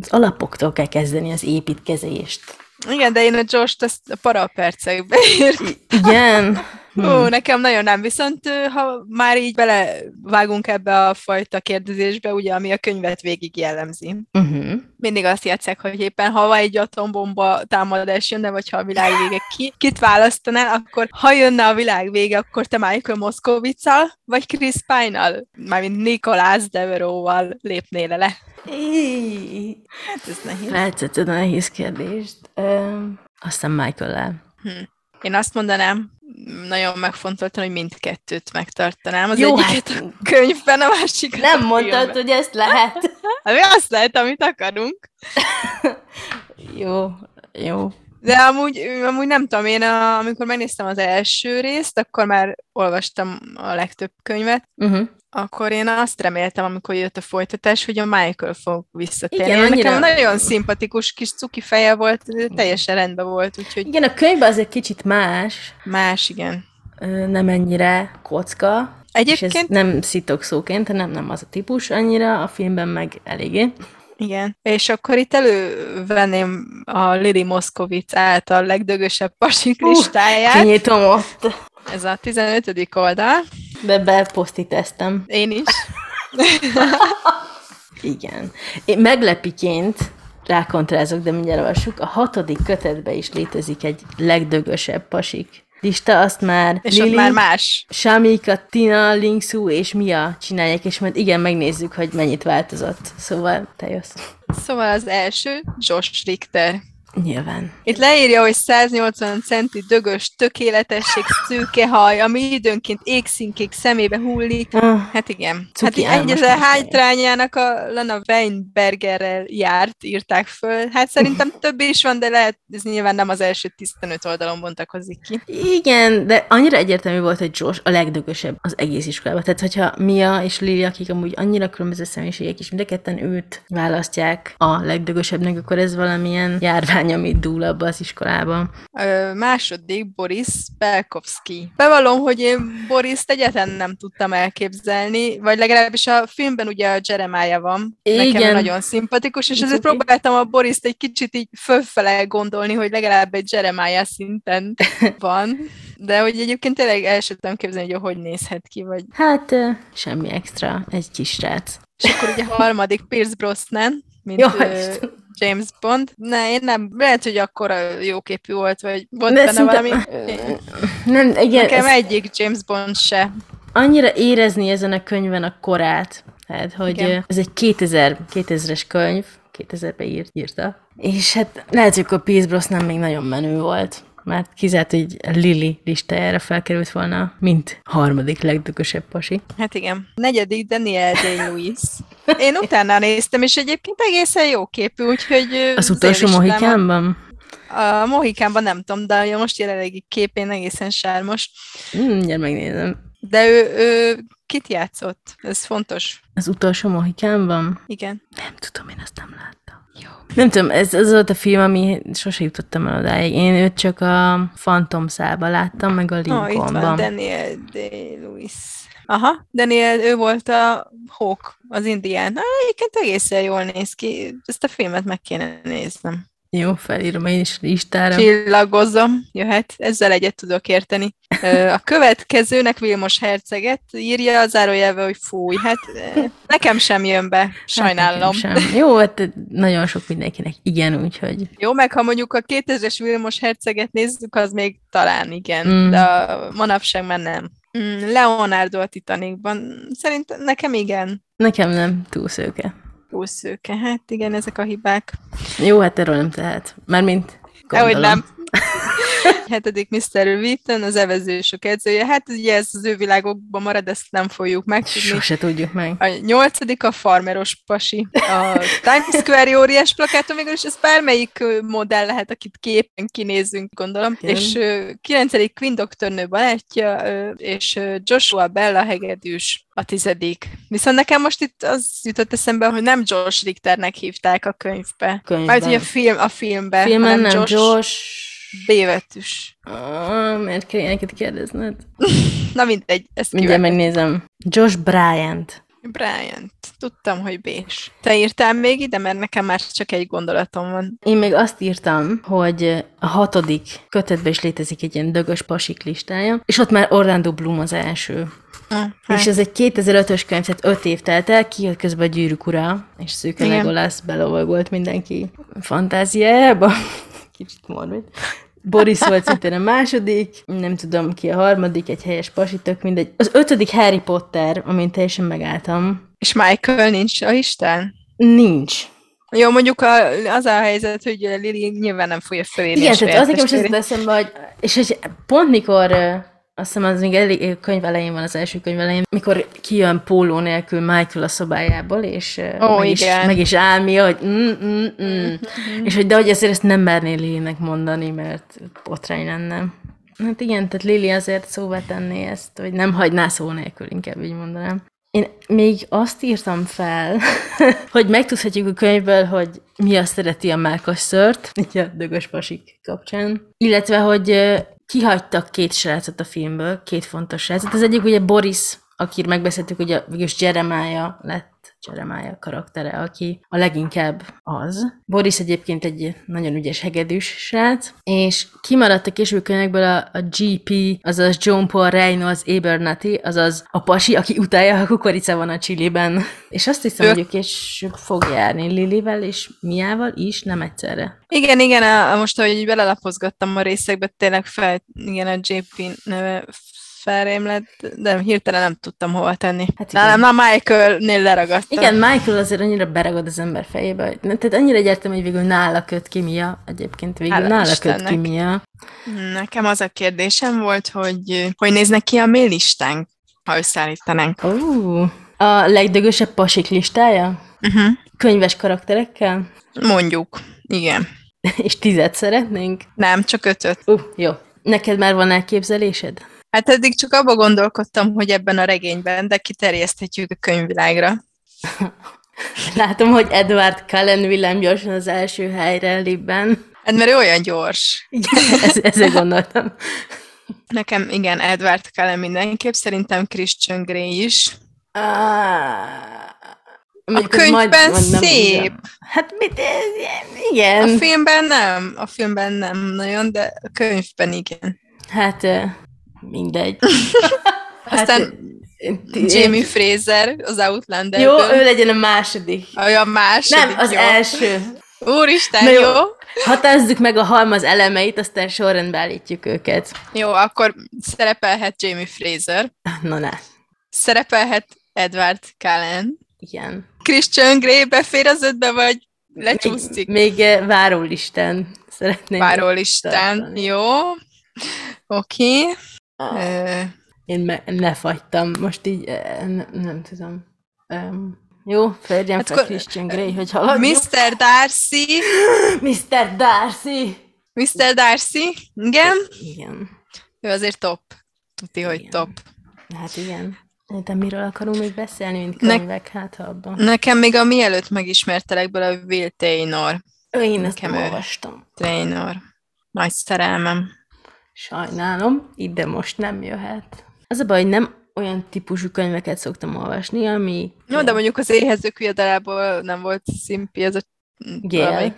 Az alapoktól kell kezdeni az építkezést. Igen, de én a Josh-t ezt a parapercekbe írt. Igen, Ó, nekem nagyon nem, viszont ha már így belevágunk ebbe a fajta kérdezésbe, ugye, ami a könyvet végig jellemzi. Uh-huh. Mindig azt játszák, hogy éppen ha egy atombomba támadás jönne, vagy ha a világ vége, ki, kit választanál, akkor ha jönne a világ vége, akkor te Michael Moszkovicsal, vagy Chris Pine-nal, mármint Nikolás Deveróval lépnél le. Hát ez nehéz. Feltetted a nehéz kérdést. Ö, aztán Michael-el. Én azt mondanám, nagyon megfontoltam, hogy mindkettőt megtartanám. Az Jó, egyiket hát- a könyvben, a másikat Nem a mondtad, hogy ezt lehet. Hát mi azt lehet, amit akarunk. Jó, jó. De amúgy, amúgy nem tudom, én a, amikor megnéztem az első részt, akkor már olvastam a legtöbb könyvet, Uh-huh. Akkor én azt reméltem, amikor jött a folytatás, hogy a Michael fog visszatérni. Igen, annyira- Nekem nagyon szimpatikus kis cuki feje volt, teljesen rendben volt, úgyhogy Igen, a könyvben az egy kicsit más, más, igen. nem ennyire kocka, és ez Egyébként, nem szitok szóként, nem, nem az a típus annyira, a filmben meg eléggé. igen. És akkor itt elővenném a Lili Moszkovic által legdögösebb pasik listáját. Kinyitom ott, Ez a 15. oldal. Be beposztíteztem. Én is. Igen. Én meglepiként rákontrázok, de mindjárt olvassuk, a hatodik kötetben is létezik egy legdögösebb pasik lista, azt már És ott már más. Samika, Tina, Linksu és Mia csinálják, és majd igen, megnézzük, hogy mennyit változott. Szóval te jössz. Szóval az első, Josh Richter. Nyilván. Itt leírja, hogy 180 centi dögös tökéletesség, szőke haj, ami időnként égszínkék szemébe hullik. Ah, Hát igen. Cuki hát egyetlen hátrányának a Lana Weinbergerrel járt, írták föl. Hát szerintem több is van, de lehet, ez nyilván nem az első 15 oldalon bontakozik ki. igen, de annyira egyértelmű volt, hogy Josh a legdögösebb az egész iskolában. Tehát, hogyha Mia és Lili, akik amúgy annyira különböző személyiségek, és mind a ketten őt választják a legdögösebbnek, akkor ez valamilyen járvány, amit dúl abba az iskolában. Ö, második, Boris Belkovsky. Bevallom, hogy én Boris egyáltalán nem tudtam elképzelni, vagy legalábbis a filmben ugye a Jeremiah van. Nekem Igen. nagyon szimpatikus, és ezért próbáltam a Boriszt egy kicsit így fölfele gondolni, hogy legalább egy Jeremiah szinten van. De hogy egyébként tényleg el sem tudom képzelni, hogy hogy nézhet ki, vagy... Hát, semmi extra, egy kis srác. És akkor ugye a harmadik Pierce Brosnan, mint ö, Isten. James Bond. Ne, én nem, lehet, hogy akkor jóképű volt, vagy volt De benne szinte- valami... Nem, igen, Nekem ez egyik James Bond se. annyira érezni ezen a könyvben a korát, tehát, hogy Igen. ez egy 2000, 2000-es könyv, 2000-ben írt, írta, és hát lehet, hogy akkor Pierce Brosnan még nagyon menő volt, mert kizárt, hogy Lily listájára felkerült volna, mint harmadik legdökösebb pasi. Hát igen. Negyedik Daniel Day-Lewis. Én utána néztem, és egyébként egészen jó képű, úgyhogy... Az utolsó mohikánban? A Mohikánban nem tudom, de most jelenlegi képén egészen sármos. Hmm, mindjárt megnézem. De ő, ő kit játszott? Ez fontos. Az utolsó mohikánban? Igen. Nem tudom, én azt nem láttam. Jó. Nem tudom, ez az volt a film, ami sose jutottam el odáig. Én őt csak a Phantom szába láttam, meg a Ó, itt van Lincolnban. Daniel Day-Lewis. Aha, Daniel, ő volt a Hawk, az indián. Egyébként egészen jól néz ki. Ezt a filmet meg kéne néznem. Jó, felírom én is listára. Csillagozom, jöhet, ezzel egyet tudok érteni. A következőnek Vilmos Herceget írja az zárójelve, hogy fúj, hát nekem sem jön be, sajnálom. Hát sem. Jó, hát nagyon sok mindenkinek igen, úgyhogy Jó, meg ha mondjuk a 2000-es Vilmos Herceget nézzük, az még talán igen, Mm. de a manapság már nem. Mm, Leonardo a Titanicban, szerintem nekem igen. nekem nem túl szőke. Túlszőke, hát igen, ezek a hibák. Jó, hát erről nem tehet. Mármint Dehogy gondolom. nem. Hetedik Mr. Wheaton, az evezősök edzője. Hát ugye ez az ő világokban marad, ezt nem fogjuk megtudni. Sose tudjuk meg. A nyolcadik a farmeros pasi. A Times Square óriás plakáton végül is ez bármelyik modell lehet, akit képen kinézzünk, gondolom. Igen. És kilencedik Queen doktornő balettja, ö, és Joshua Bella hegedűs a tizedik. Viszont nekem most itt az jutott eszembe, hogy nem Josh Richternek hívták a könyvbe. Könyvben. Mert ugye a, film, a filmbe, Filmen hanem nem Josh, B-betűs. Ah, miért kell ilyeneket kérdezned? Na mindegy, ezt Mindjárt kivettem. megnézem. Josh Bryant. Bryant. Tudtam, hogy Bés. Te írtál még ide, mert nekem már csak egy gondolatom van. Én még azt írtam, hogy a hatodik kötetben is létezik egy ilyen dögös pasik listája, és ott már Orlando Bloom az első. Ah, És ez egy 2005-ös könyv, tehát 5 év telt el, kijött közben a gyűrűk ura, és Igen. Legolász belovagolt mindenki fantáziájába. Kicsit morbid. Boris volt szintén a második, nem tudom ki a harmadik, egy helyes pasitök, mindegy. Az ötödik Harry Potter, amin teljesen megálltam, És Michael nincs a Isten? nincs. Jó, mondjuk a, az a helyzet, hogy Lili nyilván nem fogja felírni Igen, tehát az nekem is eszembe, hogy, és hogy pont mikor, azt hiszem az még elég könyv elején van, az első könyv elején, mikor kijön póló nélkül Michael a szobájából, és Ó, meg, is, meg is álmia, hogy mm, mm, mm. és hogy de hogy ezért ezt nem merné Lilinek mondani, mert botrány lenne. Hát igen, tehát Lili azért szóvá tenné ezt, hogy nem hagyná szó nélkül, inkább így mondanám. Én még azt írtam fel, hogy megtudhatjuk a könyvből, hogy mi azt szereti a mákas szört, így a dögös pasik kapcsán. Illetve, hogy kihagytak két srácot a filmből, két fontos srácot. Az egyik ugye Boris, akit megbeszéltük, a, végülis Jeremiah lett Jeremiah karaktere, aki a leginkább az. Boris egyébként egy nagyon ügyes hegedűs srác, és kimaradt a későbbi könyvekből a, a GP, azaz John Paul Reynolds Abernathy, azaz a pasi, aki utálja, a kukorica van a csiliben. És azt hiszem, Ő- hogy ő később fog járni Lilivel és Miával is, nem egyszerre. Igen, igen, a, most, ahogy így belelapozgattam a részekbe, tényleg fel, igen, a JP neve felrém lett, de hirtelen nem tudtam hova tenni. Hát igen. nem, na Michael-nél leragadtam. Igen, Michael azért annyira beragad az ember fejébe, hogy, tehát annyira egyértelmű, hogy végül nála köt ki Mia, egyébként végül Hála nála köt Istennek. ki Mia. Nekem az a kérdésem volt, hogy hogy néznek ki a mail listánk, ha összeállítanánk. Ó, a legdögösebb pasik listája? Uh-huh. Könyves karakterekkel? Mondjuk. Igen. És tizet szeretnénk? Nem, csak ötöt. Uh, jó. Neked már van elképzelésed? Hát eddig csak abba gondolkodtam, hogy ebben a regényben, de kiterjeszthetjük a könyvvilágra. Látom, hogy Edward Cullen villám gyorsan az első helyre libben. Hát mert ő olyan gyors. Igen, ez- ezzel gondoltam. Nekem igen, Edward Cullen mindenképp, szerintem Christian Grey is. a könyvben szép. Hát mit, ez- A igen. filmben nem, a filmben nem nagyon, de a könyvben igen. Hát mindegy. Aztán Hát, Jamie Fraser az outlander Jó, ő legyen a második. A második, Nem, az jó. első. Úristen, Na jó. jó. Határozzuk meg a halmaz elemeit, aztán sorrendbe állítjuk őket. Jó, akkor szerepelhet Jamie Fraser, Na ne. szerepelhet Edward Cullen. Igen. Christian Grey befér az ötbe, vagy lecsúszik Még, még eh, várólisten szeretném. várólistán. tartani. Jó. Oké. Ah, Ö, Én me- lefagytam. Most így eh, nem, nem tudom. Um, jó, férjem Hát fel akkor- Christian Grey, hogy haladjuk. Mr. Darcy. Mr. Darcy! Mr. Darcy. Igen. Igen. Ő azért top. Tudti, hogy Igen. top. Hát igen. De miről akarunk még beszélni, mint Ne- könyvek, hát ha abban. Nekem még a mielőtt megismertelek bele a Will Taylor. Ő, Én ezt Nekem nem ő. olvastam. Taylor. Nagy szerelmem. Sajnálom, ide most nem jöhet. Az a baj, hogy nem olyan típusú könyveket szoktam olvasni, ami... Jó, de mondjuk az éhezők viadalából nem volt szimpi, ez a... Gél.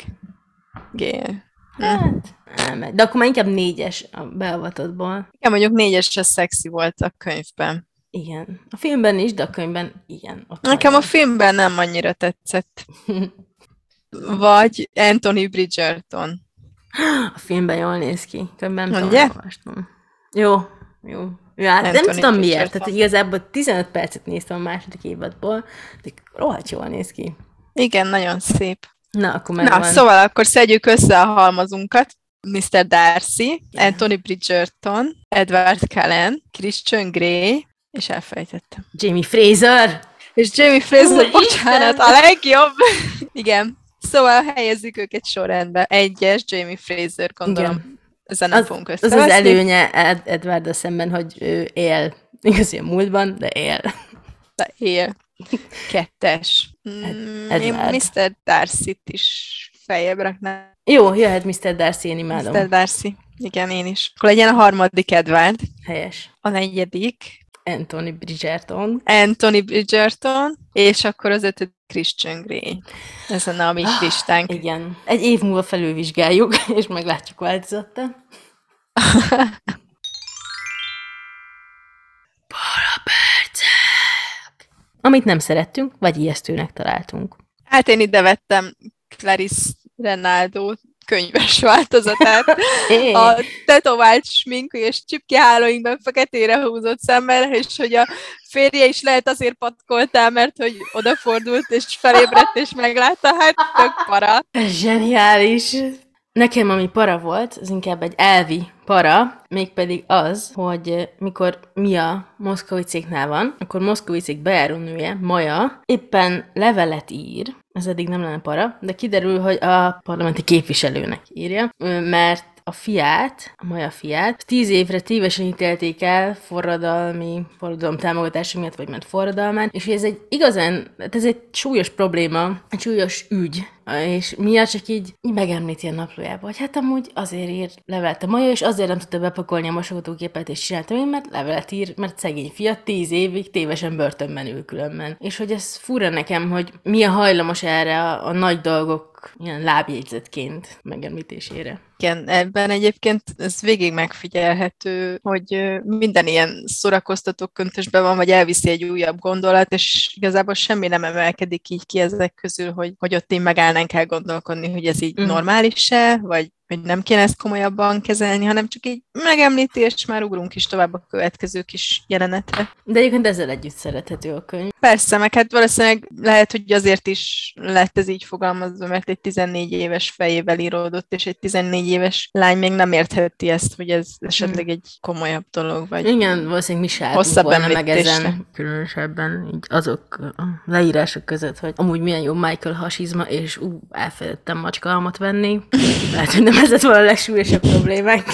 Gél. Hát, elmegy. De akkor már inkább négyes a beavatottból. Igen, mondjuk négyes a szexi volt a könyvben. Igen. A filmben is, de a könyvben igen. Ott Nekem a nagyon. filmben nem annyira tetszett. Vagy Anthony Bridgerton. A filmben jól néz ki. Könyvben nem tudom, Ugye? olvastam. Jó, jó. Ja, hát nem Anthony tudom miért. Tehát igazából 15 percet néztem a második évadból, de rohadt jól néz ki. Igen, nagyon szép. Na, akkor Na, megvan. szóval akkor szedjük össze a halmazunkat. Mr. Darcy, Anthony Bridgerton, Edward Cullen, Christian Grey, és elfelejtettem. Jamie Fraser! És Jamie Fraser, Úristen! bocsánat, a legjobb! Igen. Szóval helyezzük őket sorrendbe. Egyes, Jamie Fraser, gondolom. Igen. Ezen nem Az, fogunk az az előnye Ed- Edward szemben, hogy ő él. Igaz, a múltban, de él. De él. Kettes. Mm, én. Mr. Darcy-t is feljebb raknám. Jó, jöhet Mr. Darcy, én imádom. Mr. Darcy. Igen, én is. Akkor legyen a harmadik Edward. Helyes. A negyedik. Anthony Bridgerton. Anthony Bridgerton, és akkor az ötödik Christian Grey. Ez a mi Ah, listánk. Igen. Egy év múlva felülvizsgáljuk, és meglátjuk változatta. Parapercek! Amit nem szerettünk, vagy ijesztőnek találtunk. Hát én ide vettem Clarice Renaldo könyves változatát. A tetovált sminkű és csipkihálóinkben feketére húzott szemmel, és hogy a férje is lehet azért patkoltál, mert hogy odafordult, és felébredt, és meglátta, hát tök para. Zseniális! Nekem, ami para volt, az inkább egy elvi para, mégpedig az, hogy mikor Mia Moszkovicéknál van, akkor Moszkovicék bejárónője, Maja, éppen levelet ír, ez eddig nem lenne para, de kiderül, hogy a parlamenti képviselőnek írja, mert a fiát, a Maja fiát, tíz évre tévesen ítélték el forradalmi, forradalom támogatása miatt, vagy mert forradalmán, és ez egy igazán, ez egy súlyos probléma, egy súlyos ügy, és Mia csak így, így megemlíti a naplójába, hogy hát amúgy azért ír levelet a Maja, és azért nem tudta bepakolni a mosogatógépet, és csináltam én, mert levelet ír, mert szegény fiat tíz évig tévesen börtönben ül különben. És hogy ez fura nekem, hogy milyen hajlamos erre a, a nagy dolgok ilyen lábjegyzetként megemlítésére. Igen, ebben egyébként ez végig megfigyelhető, hogy minden ilyen szórakoztató köntösben van, vagy elviszi egy újabb gondolat, és igazából semmi nem emelkedik így ki ezek közül, hogy, hogy ott én megállnánk el gondolkodni, hogy ez így Mhm. normális-e, vagy hogy nem kéne ezt komolyabban kezelni, hanem csak így megemlíti, és már ugrunk is tovább a következő kis jelenetre. De egyébként ezzel együtt szerethető a könyv. Persze, meg hát valószínűleg lehet, hogy azért is lett ez így fogalmazva, mert egy 14 éves fejével íródott, és egy 14 éves lány még nem értheti ezt, hogy ez esetleg egy komolyabb dolog, vagy Igen, valószínűleg mi se álltunk Hosszabb volna meg ezen, különösebben így azok a leírások között, hogy amúgy milyen jó Michael hasizma, és ú, elfelejtettem macskalmat venni. Lehet, hogy nem ez lett volna a legsúlyosabb problémánk.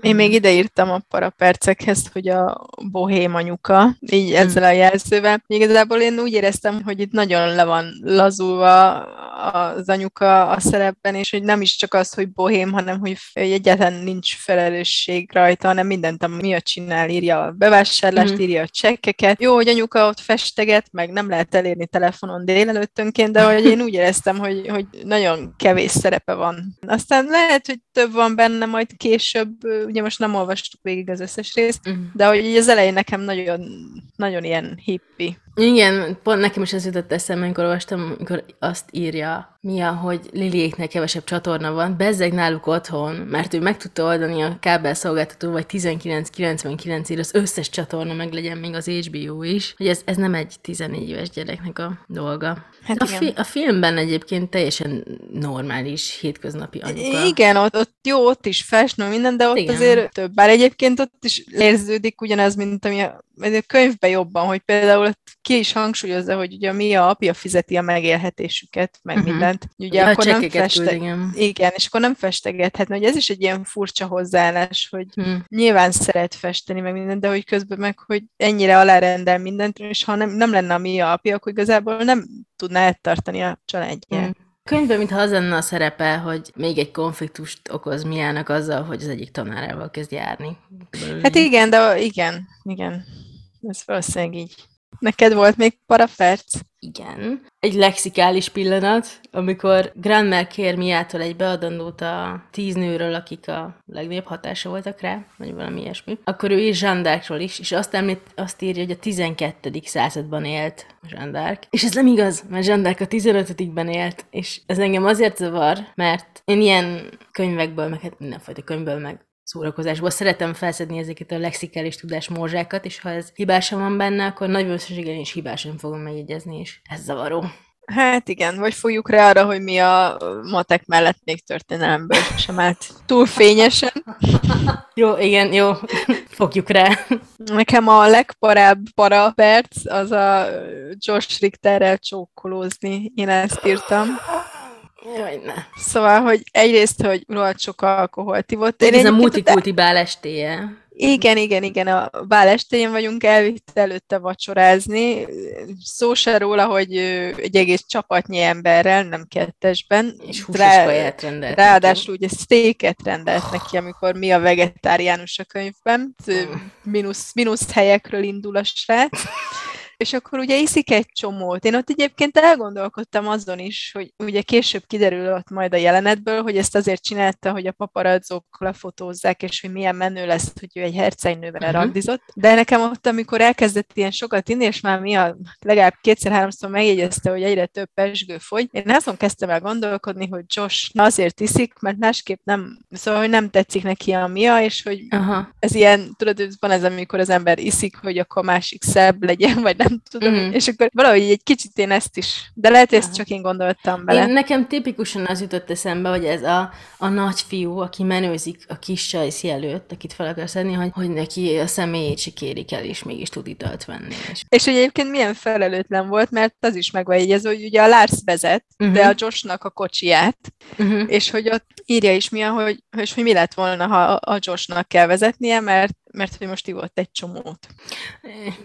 Én még ideírtam a parapercekhez, hogy a bohém anyuka, így ezzel a jelzővel. Igazából én úgy éreztem, hogy itt nagyon le van lazulva az anyuka a szerepben, és hogy nem is csak az, hogy bohém, hanem hogy egyáltalán nincs felelősség rajta, hanem mindent, ami miatt csinál, írja a bevásárlást, Mhm. írja a csekkeket. Jó, hogy anyuka ott festeget, meg nem lehet elérni telefonon délelőttönként, de hogy én úgy éreztem, hogy, hogy nagyon kevés szerepe van. Aztán lehet, hogy több van benne majd később, ugye most nem olvastuk végig az összes részt, de hogy így az elején nekem nagyon, nagyon ilyen hippi. Igen, pont nekem is ez jutott eszembe, amikor olvastam, amikor azt írja Mia, hogy Liliéknek kevesebb csatorna van, bezzeg náluk otthon, mert ő meg tudta oldani a kábelszolgáltató, vagy 1999 ír az összes csatorna meg legyen még az HBO is, hogy ez, ez nem egy 14 éves gyereknek a dolga. Hát a, igen. fi- a filmben egyébként teljesen normális, hétköznapi anyuka. Igen, ott, ott jó, ott is festnő minden, de ott Igen. Igen. azért több. Bár egyébként ott is érződik ugyanaz, mint ami a, a könyvben jobban, hogy például ki is hangsúlyozza, hogy ugye mi a apja fizeti a megélhetésüket, meg uh-huh. mindent. Ugye a akkor nem küld, feste... igen. Igen, és akkor nem festegethetne, hogy ez is egy ilyen furcsa hozzáállás, hogy Hm. nyilván szeret festeni meg mindent, de hogy közben meg, hogy ennyire alárendel mindent, és ha nem, nem lenne a mi apja, akkor igazából nem tudná eltartani a családját. Mm. A könyvben, mintha az lenne a szerepe, hogy még egy konfliktust okoz Miának azzal, hogy az egyik tanárával kezd járni. Hát igen, de igen, igen. Ez valószínűleg így. Neked volt még paraperc? Igen. Egy lexikális pillanat, amikor Granmer kér Miától egy beadandót a tíz nőről, akik a legnagyobb hatása voltak rá, vagy valami ilyesmi. Akkor ő ír d'Arcról is, és azt, említ, azt írja, hogy a 12. században élt d'Arc. És ez nem igaz, mert d'Arc a 15-ben élt, és ez engem azért zavar, mert én ilyen könyvekből, meg hát mindenfajta könyvből, meg szórakozásból szeretem felszedni ezeket a lexikális tudás morzsákat, és ha ez hibásan van benne, akkor nagy valószínűséggel is hibásan fogom megjegyezni, és ez zavaró. Hát igen, vagy fogjuk rá arra, hogy mi a matek mellett még történelemből sem állt túl fényesen. Jó, igen, jó, fogjuk rá. Nekem a legparább paraperc az a Josh Richterrel csókolózni. Én ezt írtam. Jaj, ne. Szóval, hogy egyrészt, hogy rohadt sok alkoholt ivott. Ez a multikulti bál estéje. Igen, igen, igen, a bál estéjén vagyunk, elvitt előtte vacsorázni. Szó se róla, hogy egy egész csapatnyi emberrel, nem kettesben. És húsos Rá- kaját rendelt. Ráadásul ugye steaket rendelt neki, amikor mi a vegetáriánus a könyvben. Ö. Mínusz, mínusz helyekről indul a srác. És akkor ugye iszik egy csomót. Én ott egyébként elgondolkodtam azon is, hogy ugye később kiderül ott majd a jelenetből, hogy ezt azért csinálta, hogy a paparazzók lefotózzák, és hogy milyen menő lesz, hogy ő egy hercegnővel uh-huh. randizott. De nekem ott, amikor elkezdett ilyen sokat inni, és már mi a legalább kétszer-háromszor megjegyezte, hogy egyre több pesgő fogy, én azon kezdtem el gondolkodni, hogy Josh azért iszik, mert másképp nem, szóval, hogy nem tetszik neki a mia, és hogy Aha. ez ilyen, tudod, ez van ez, amikor az ember iszik, hogy akkor másik szebb legyen, vagy nem tudom, Mhm. és akkor valahogy egy kicsit én ezt is, de lehet, hogy ezt csak én gondoltam bele. Én, nekem tipikusan az jutott eszembe, hogy ez a, a nagyfiú, aki menőzik a kis csajszi előtt, akit fel akar szedni, hogy, hogy neki a személyét se kérik el, és mégis tud italt venni. És... És hogy egyébként milyen felelőtlen volt, mert az is meg van jegyezve, hogy ugye a Lars vezet, Mhm. de a Joshnak a kocsiját, Uh-huh. és hogy ott írja is milyen, hogy, és hogy mi lett volna, ha a Joshnak kell vezetnie, mert, mert hogy most ivott egy csomót.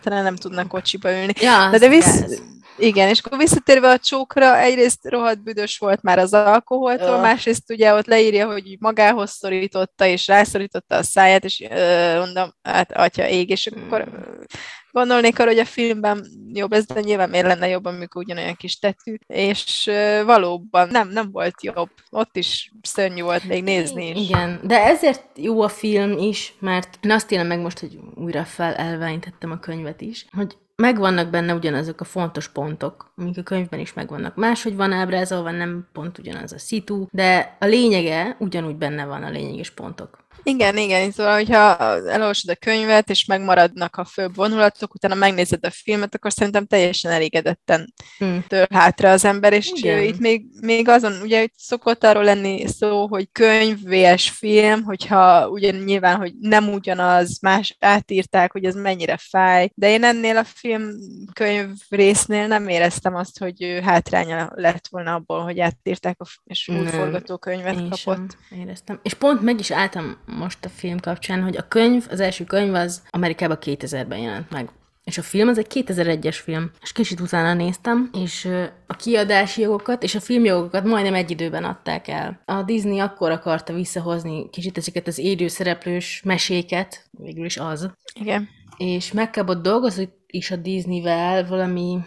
Talán nem tudnak kocsiba ülni. Ja, de az visz... Igen, és akkor visszatérve a csókra, egyrészt rohadt büdös volt már az alkoholtól, Ö. másrészt ugye ott leírja, hogy magához szorította, és rászorította a száját, és ö, mondom, hát atya ég, és akkor Mm. ö, gondolnék arra, hogy a filmben jobb ez, de nyilván miért lenne jobb, amikor ugyanolyan kis tetű, és ö, valóban nem, nem volt jobb. Ott is szörnyű volt még nézni is. Igen, de ezért jó a film is, mert én azt élem meg most, hogy újra felelványítettem a könyvet is, hogy megvannak benne ugyanazok a fontos pontok, amik a könyvben is megvannak. Máshogy van ábrázolva, nem pont ugyanaz a szitu, de a lényege ugyanúgy benne van a lényeges pontok. Igen, igen, szóval, hogyha elolvasod a könyvet, és megmaradnak a főbb vonulatok, utána megnézed a filmet, akkor szerintem teljesen elégedetten Hm. tör hátra az ember, és Igen. Itt még, még azon, ugye itt szokott arról lenni szó, hogy könyv vs. film, hogyha ugye nyilván, hogy nem ugyanaz, más átírták, hogy ez mennyire fáj, de én ennél a film könyv résznél nem éreztem azt, hogy hátránya lett volna abból, hogy átírták, és új forgatókönyvet kapott. sem éreztem. És pont meg is álltam most a film kapcsán, hogy a könyv, az első könyv az Amerikában 2000-ben jelent meg. És a film az egy 2001-es film. És kicsit utána néztem, és a kiadási jogokat és a filmjogokat majdnem egy időben adták el. A Disney akkor akarta visszahozni kicsit ezeket az élőszereplős meséket, végül is az, Igen. és megkapott dolgozni is a Disneyvel valami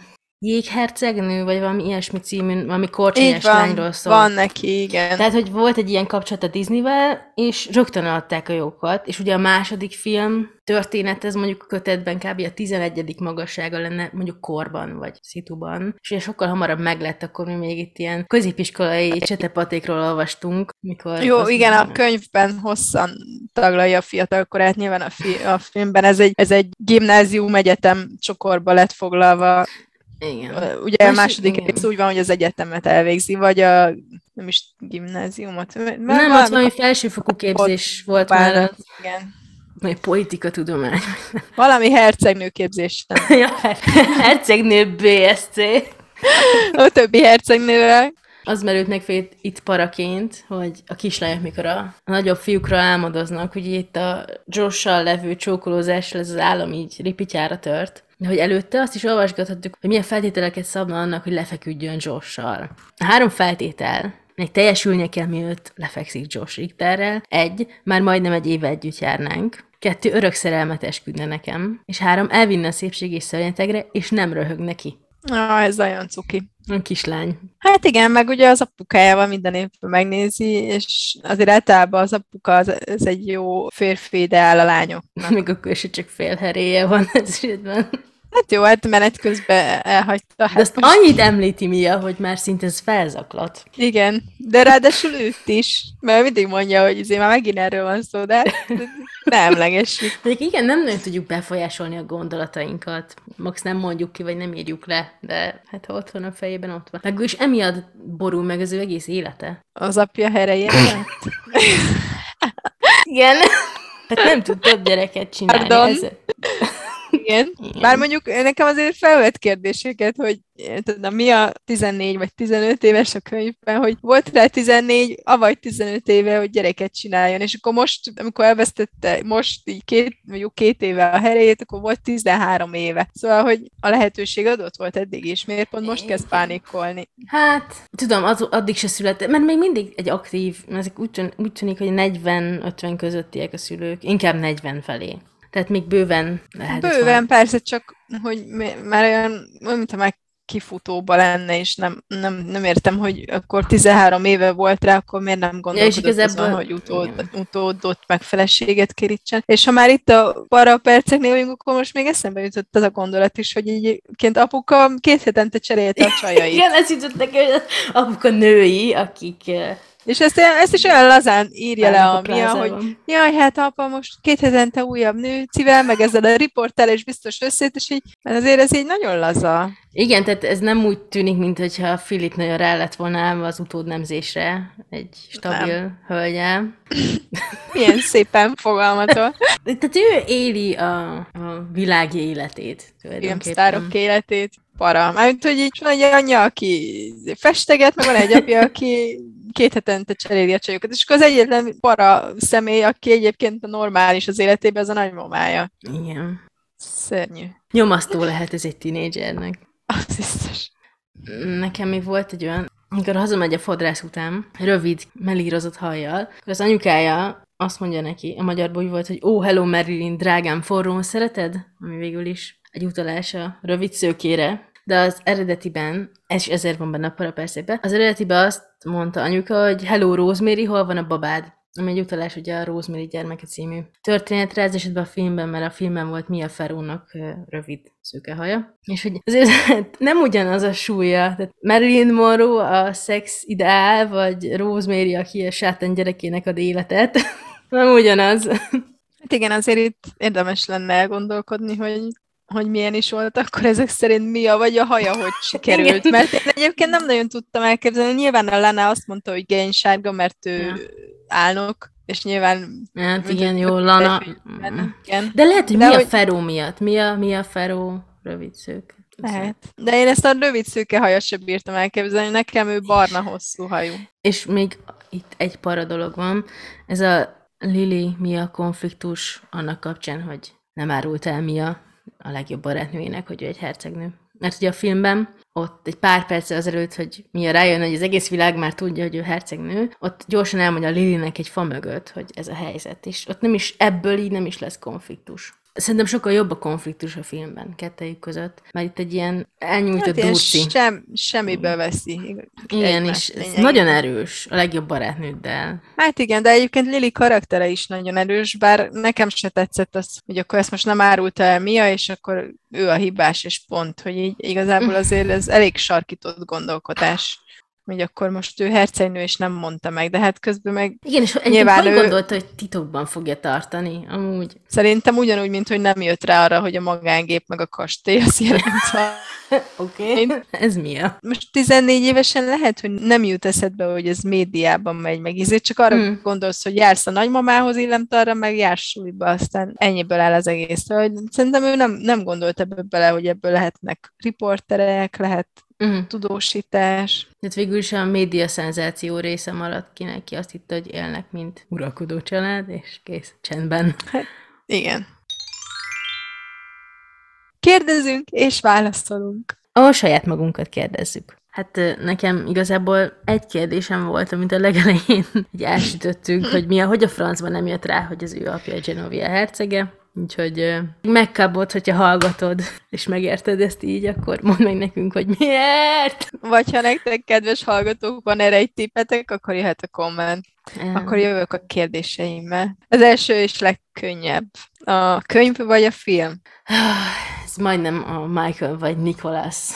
jéghercegnő, vagy valami ilyesmi című, valami van, lányról szól. van neki, igen. Tehát, hogy volt egy ilyen kapcsolat a Disneyvel, és rögtön adták a jogokat, és ugye a második film történet, ez mondjuk a kötetben kb. a 11. magassága lenne, mondjuk korban, vagy szituban, és ugye sokkal hamarabb meglett, akkor mi még itt ilyen középiskolai csetepatékról olvastunk, mikor... Jó, igen, a mondom, könyvben hosszan taglalja a fiatalkorát, nyilván a, fi- a filmben ez egy, ez egy gimnázium egyetem csokorba lett foglalva. Igen. Ugye a Másik- második igen. rész úgy van, hogy az egyetemet elvégzi, vagy a nem is gimnáziumot. Mert Nem, valami ott valami felsőfokú képzés volt már, választ, igen. vagy politika tudomány. Valami hercegnőképzésen. ja, hercegnő BSC. A többi hercegnővel. Az merült meg fel itt- paraként, hogy a kislányok, mikor a, a nagyobb fiúkra álmodoznak, hogy itt a Josh-sal levő csókolózás ez az állam így ripityára tört. De hogy előtte azt is olvasgathattuk, hogy milyen feltételeket szabna annak, hogy lefeküdjön Josh-sal. A három feltétel, még teljesülnie kell, mielőtt lefekszik Josh Richterrel. Egy, már majdnem egy éve együtt járnánk. Kettő, örök szerelmet esküdne nekem. És három, elvinne a szépség és szörnyetegre, és nem röhög neki. Ah, ez nagyon cuki. A kislány. Hát igen, meg ugye az apukájával minden évben megnézi, és azért általában az apuka az, ez egy jó férfi ideál a lányoknak. Még akkor is csak fél heréje van ez esetben. Hát jó, hát menet közben elhagyta. De Hát azt most, annyit említi Mia, hogy már szinte ez felzaklat. igen, de ráadásul őt is, mert mindig mondja, hogy azért már megint erről van szó, de hát ne emlegessük. Még igen, nem nagyon tudjuk befolyásolni a gondolatainkat. Max nem mondjuk ki, vagy nem írjuk le, de hát ha ott van a fejében, ott van. Meg is emiatt borul meg az ő egész élete. Az apja herején lett. Igen. Hát nem tud több gyereket csinálni. Pardon. Ez... Igen. Igen. Bár mondjuk nekem azért felvett kérdéseket, hogy tudom, mi a 14 vagy 15 éves a könyvben, hogy volt rá 14, avagy 15 éve, hogy gyereket csináljon, és akkor most, amikor elvesztette most így két, mondjuk két éve a herét, akkor volt 13 éve. Szóval, hogy a lehetőség adott volt eddig is, miért pont most kezd pánikolni? Hát, tudom, az, addig se született, mert még mindig egy aktív, ezek úgy, tűn- úgy tűnik, hogy 40-50 közöttiek a szülők, inkább 40 felé. Tehát még bőven lehet. Bőven, persze, csak hogy már olyan, olyan, mintha már kifutóba lenne, és nem, nem, nem értem, hogy akkor 13 éve volt rá, akkor miért nem gondolkodott igazából- azon, hogy utód, igen. utódott meg feleséget kérítsen. És ha már itt a para perceknél vagyunk, akkor most még eszembe jutott az a gondolat is, hogy egyébként apuka két hetente cserélte a csajait. Igen, ez jutott neki, hogy apuka női, akik eh, És ezt, ezt is olyan lazán írja le a Mia, hogy jaj, hát apa, most két hetente újabb nőcivel, meg ezzel a riporttel, és biztos összét, és így, hát azért ez így nagyon laza. Igen, tehát ez nem úgy tűnik, mintha Filip nagyon rá lett volna állva az utódnemzésre egy stabil nem. hölgyel. Milyen szépen fogalmatol. Tehát ő éli a, a világ életét. tulajdonképpen. filmsztárok életét. Para. Mármint, hogy így van egy anyja, aki festeget, meg van egy apja, aki két hetente cseréli a csajokat. És akkor az egyetlen para személy, aki egyébként a normális az életében, az a nagymamája. Igen. Szörnyű. Nyomasztó lehet ez egy tinédzsernek. Az biztos. Nekem még volt egy olyan, amikor hazamegy a fodrász után, rövid, melírozott hajjal, akkor az anyukája azt mondja neki, a magyarból úgy volt, hogy ó, hello Marilyn, drágám, forrón szereted? Ami végül is egy utalás a rövid szőkére. De az eredetiben, és ezért van benne a paraperszébe, az eredetiben azt mondta anyuka, hogy hello Rosemary, hol van a babád? Ami egy utalás ugye a Rosemary gyermeke című történetre, ez esetben a filmben, mert a filmben volt Mia Ferónak ö, rövid szőke haja. És hogy azért nem ugyanaz a súlya. Tehát Marilyn Monroe a szex ideál, vagy Rosemary, aki a sátán gyerekének ad életet. nem ugyanaz. Hát igen, azért itt érdemes lenne elgondolkodni, hogy hogy milyen is volt, akkor ezek szerint mi a vagy a haja, hogy sikerült. Mert én egyébként nem nagyon tudtam elképzelni. Nyilván a Lana azt mondta, hogy génysárga, mert ő Ja. álnok, és nyilván... Hát igen, jó, Lana. Igen. De lehet, hogy De mi a hogy- Feró miatt. Mi a, mi a Feró rövid szők? Lehet. De én ezt a rövid szőke hajat sem bírtam elképzelni. Nekem ő barna hosszú hajú. És még itt egy para dolog van. Ez a Lili Mia konfliktus annak kapcsán, hogy nem árult el Mia a legjobb barátnőjének, hogy ő egy hercegnő. Mert ugye a filmben ott egy pár perccel azelőtt, hogy Mia rájön, hogy az egész világ már tudja, hogy ő hercegnő, ott gyorsan elmondja a Lilinek egy fa mögött, hogy ez a helyzet, és ott nem is, ebből így nem is lesz konfliktus. Szerintem sokkal jobb a konfliktus a filmben, kettejük között, mert itt egy ilyen elnyújtott Hát durci. sem, semmiből veszi. Igen, és nagyon erős a legjobb barátnőddel. Hát igen, de egyébként Lili karaktere is nagyon erős, bár nekem se tetszett az, hogy akkor ezt most nem árulta el Mia, és akkor ő a hibás, és pont, hogy így igazából azért ez elég sarkított gondolkodás, hogy akkor most ő hercegnő, és nem mondta meg, de hát közben meg Igen, és Nyilván hogy ő- gondolta, hogy titokban fogja tartani, amúgy. szerintem ugyanúgy, mint hogy nem jött rá arra, hogy a magángép meg a kastély az jelent. Oké. Okay. Ez mi a? Most 14 évesen lehet, hogy nem jut eszedbe, hogy ez médiában megy meg. Ezért csak arra Hmm. gondolsz, hogy jársz a nagymamához, illemte arra, meg jársz suliba, aztán ennyiből áll az egész. Szóval, hogy szerintem ő nem, nem gondolt ebbe bele, hogy ebből lehetnek riporterek, lehet Uh-huh. tudósítás. Tehát végül is a média szenzáció része maradt ki neki, azt hitte, hogy élnek, mint uralkodó család, és kész, csendben. Igen. Kérdezünk és válaszolunk. A saját magunkat kérdezzük. Hát nekem igazából egy kérdésem volt, amit a legelején így elsütöttünk, hogy mi a, hogy a francban nem jött rá, hogy az ő apja Genovia hercege. Úgyhogy ö, megkapod, hogyha hallgatod, és megérted ezt így, akkor mondd meg nekünk, hogy miért. Vagy ha nektek, kedves hallgatók, van erre egy tippetek, akkor jöhet a komment. Akkor jövök a kérdéseimmel. Az első és legkönnyebb. A könyv vagy a film? Ez majdnem a Michael vagy Nicholas.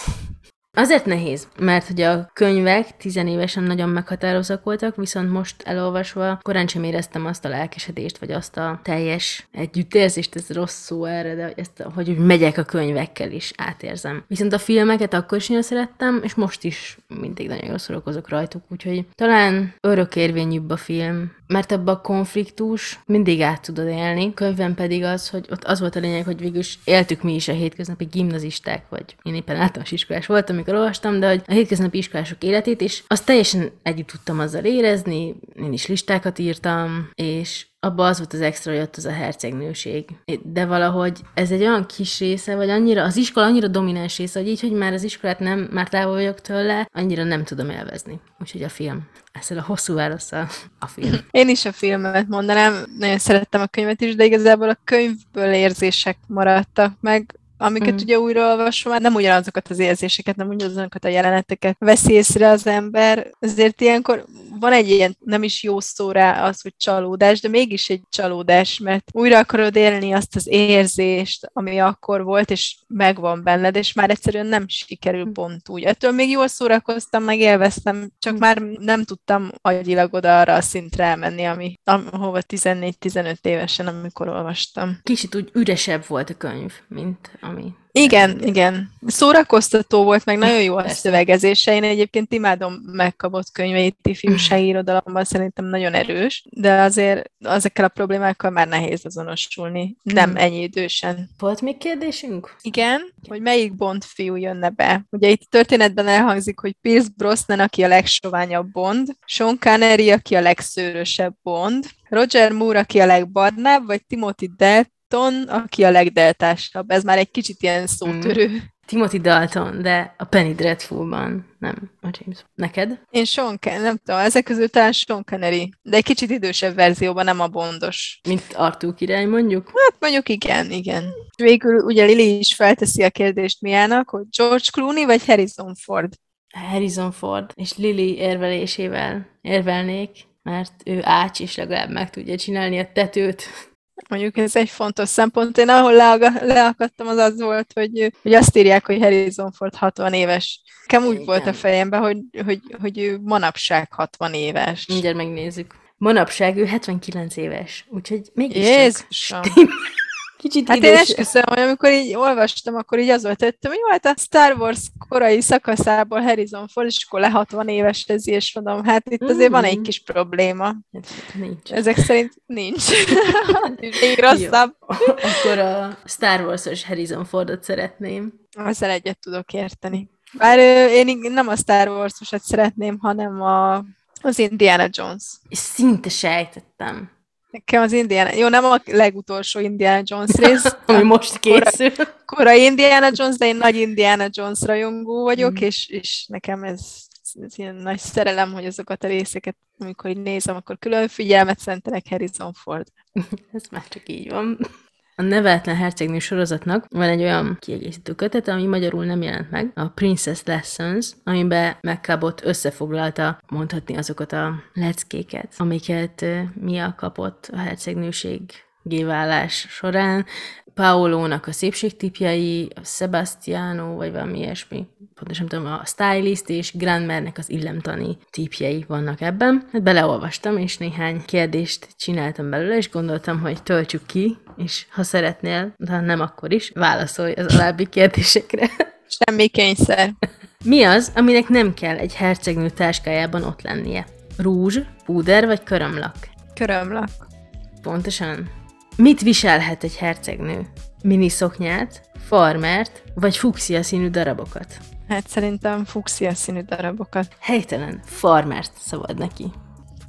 Azért nehéz, mert ugye a könyvek tizenévesen nagyon meghatározóak voltak, viszont most elolvasva korán sem éreztem azt a lelkesedést, vagy azt a teljes együttérzést, ez rossz szó erre, de ezt, hogy úgy megyek a könyvekkel is átérzem. Viszont a filmeket akkor is nagyon szerettem, és most is mindig nagyon jól szórakozok rajtuk, úgyhogy talán örökérvényűbb a film, mert abban a konfliktus mindig át tudod élni. Könyvben pedig az, hogy ott az volt a lényeg, hogy végül is éltük mi is a hétköznapi gimnazisták, vagy én éppen általános iskolás voltam, amikor olvastam, de hogy a hétköznapi iskolások életét, és azt teljesen együtt tudtam azzal érezni, én is listákat írtam, és abban az volt az extra, hogy ott az a hercegnőség. De valahogy ez egy olyan kis része, vagy annyira, az iskola annyira domináns része, hogy így, hogy már az iskolát nem, már távol vagyok tőle, annyira nem tudom élvezni. Úgyhogy a film. Ezzel a hosszú válaszsal a film. Én is a filmet mondanám, nagyon szerettem a könyvet is, de igazából a könyvből érzések maradtak meg, amiket mm. ugye újraolvasom, nem ugyanazokat az érzéseket, nem ugyanazokat a jeleneteket veszi észre az ember, ezért ilyenkor van egy ilyen, nem is jó szó rá az, hogy csalódás, de mégis egy csalódás, mert újra akarod élni azt az érzést, ami akkor volt, és megvan benned, és már egyszerűen nem sikerül pont úgy. Ettől még jól szórakoztam, meg élveztem, csak mm. már nem tudtam agyilag oda arra a szintre elmenni, ami, ahova 14-15 évesen, amikor olvastam. Kicsit úgy üresebb volt a könyv, mint ami igen, igen. Szórakoztató volt, meg nagyon jó a szövegezése. Én egyébként imádom megkapott könyveit ifjúsági irodalomban, szerintem nagyon erős, de azért ezekkel a problémákkal már nehéz azonosulni. Nem hmm. ennyi idősen. Volt még kérdésünk? Igen, hogy melyik Bond fiú jönne be. Ugye itt történetben elhangzik, hogy Pierce Brosnan, aki a legsoványabb Bond, Sean Connery, aki a legszőrösebb Bond, Roger Moore, aki a legbarnább, vagy Timothy Delt, Dalton, aki a legdeltásabb. Ez már egy kicsit ilyen szótörő. Mm. Timothy Dalton, de a Penny Dreadful-ban, nem a James. Neked? Én Sean Ken, nem tudom, ezek közül talán Sean Connery, de egy kicsit idősebb verzióban, nem a bondos. Mint Artú király, mondjuk? Hát mondjuk igen, igen. Végül ugye Lili is felteszi a kérdést Miának, hogy George Clooney vagy Harrison Ford? Harrison Ford, és Lili érvelésével érvelnék, mert ő ács, és legalább meg tudja csinálni a tetőt. Mondjuk ez egy fontos szempont. Én ahol leakadtam, az az volt, hogy, hogy azt írják, hogy Harrison Ford 60 éves. Nekem úgy Igen. volt a fejemben, hogy, hogy, hogy ő manapság 60 éves. Mindjárt megnézzük. Manapság ő 79 éves, úgyhogy mégis Jézusom. Kicsit hát idős. én esküszöm, hogy amikor így olvastam, akkor így az volt, hogy jó, hát a Star Wars korai szakaszából Harrison Ford, és akkor le 60 éves ez, és mondom, hát itt azért mm. van egy mm-hmm. kis probléma. Hát, nincs. Ezek szerint nincs. Még rosszabb. akkor a Star Wars-os Harrison Fordot szeretném. Ezzel egyet tudok érteni. Bár én nem a Star Wars-osat szeretném, hanem a, az Indiana Jones. És szinte sejtettem. Nekem az Indiana, jó, nem a legutolsó Indiana Jones rész. Ami most készül. Kora, korai Indiana Jones, de én nagy Indiana Jones rajongó vagyok, mm. és, és nekem ez, ez ilyen nagy szerelem, hogy azokat a részeket, amikor így nézem, akkor külön figyelmet szentelek Harrison Ford. ez már csak így van. A Nevetlen hercegnő sorozatnak van egy olyan kiegészítő kötete, ami magyarul nem jelent meg, a Princess Lessons, amiben megkapott összefoglalta mondhatni azokat a leckéket, amiket Mia kapott a hercegnőség gévállás során. Paolónak a szépségtipjei, a Sebastiano, vagy valami ilyesmi, pontosan tudom, a stylist és Grandmernek az illemtani típjei vannak ebben. Hát beleolvastam, és néhány kérdést csináltam belőle, és gondoltam, hogy töltsük ki, és ha szeretnél, de ha nem, akkor is, válaszolj az alábbi kérdésekre. Semmi kényszer. Mi az, aminek nem kell egy hercegnő táskájában ott lennie? Rúzs, púder vagy körömlak? Körömlak. Pontosan. Mit viselhet egy hercegnő? Mini szoknyát, farmert vagy fuxia színű darabokat? Hát szerintem fuxia színű darabokat. Helytelen, farmert szabad neki.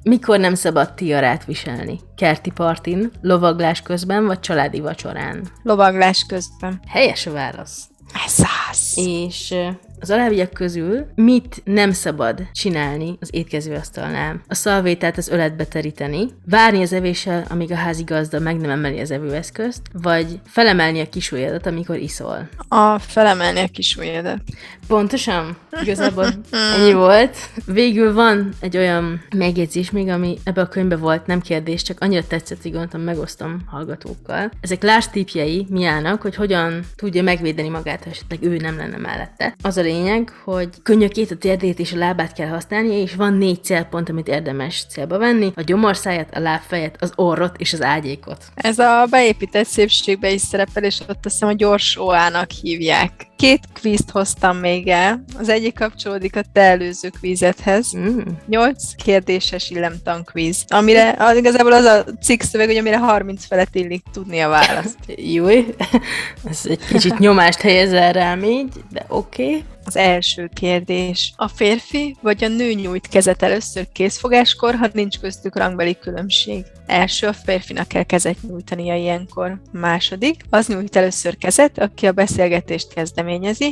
Mikor nem szabad tiarát viselni? Kerti partin, lovaglás közben vagy családi vacsorán? Lovaglás közben. Helyes a válasz. Ez az. És az alábbiak közül mit nem szabad csinálni az étkezőasztalnál? A szalvétát az öletbe teríteni, várni az evéssel, amíg a házi gazda meg nem emeli az evőeszközt, vagy felemelni a kisujjadat, amikor iszol? A felemelni a kisujjadat. Pontosan. Igazából ennyi volt. Végül van egy olyan megjegyzés még, ami ebbe a könyvbe volt, nem kérdés, csak annyira tetszett, hogy gondoltam, megosztom hallgatókkal. Ezek Lars típjei Miának, hogy hogyan tudja megvédeni magát, ha esetleg ő nem lenne mellette. Az a lényeg, hogy könnyökét, a térdét és a lábát kell használni, és van négy célpont, amit érdemes célba venni. A gyomorszáját, a lábfejet, az orrot és az ágyékot. Ez a beépített szépségbe is szerepel, és ott azt hiszem a gyors óának hívják. Két kvízt hoztam még el. Az egyik kapcsolódik a te előző kvízethez. Mm. Nyolc kérdéses illemtankvíz, amire az, igazából az a cikk szöveg, hogy amire 30 felett illik tudni a választ. Júj, ez egy kicsit nyomást helyezel rám így, de oké. Okay. Az első kérdés. A férfi vagy a nő nyújt kezet először készfogáskor, ha nincs köztük rangbeli különbség? Első, a férfinak kell kezet nyújtania ilyenkor. Második, az nyújt először kezet, aki a beszélgetést kezdeményezi,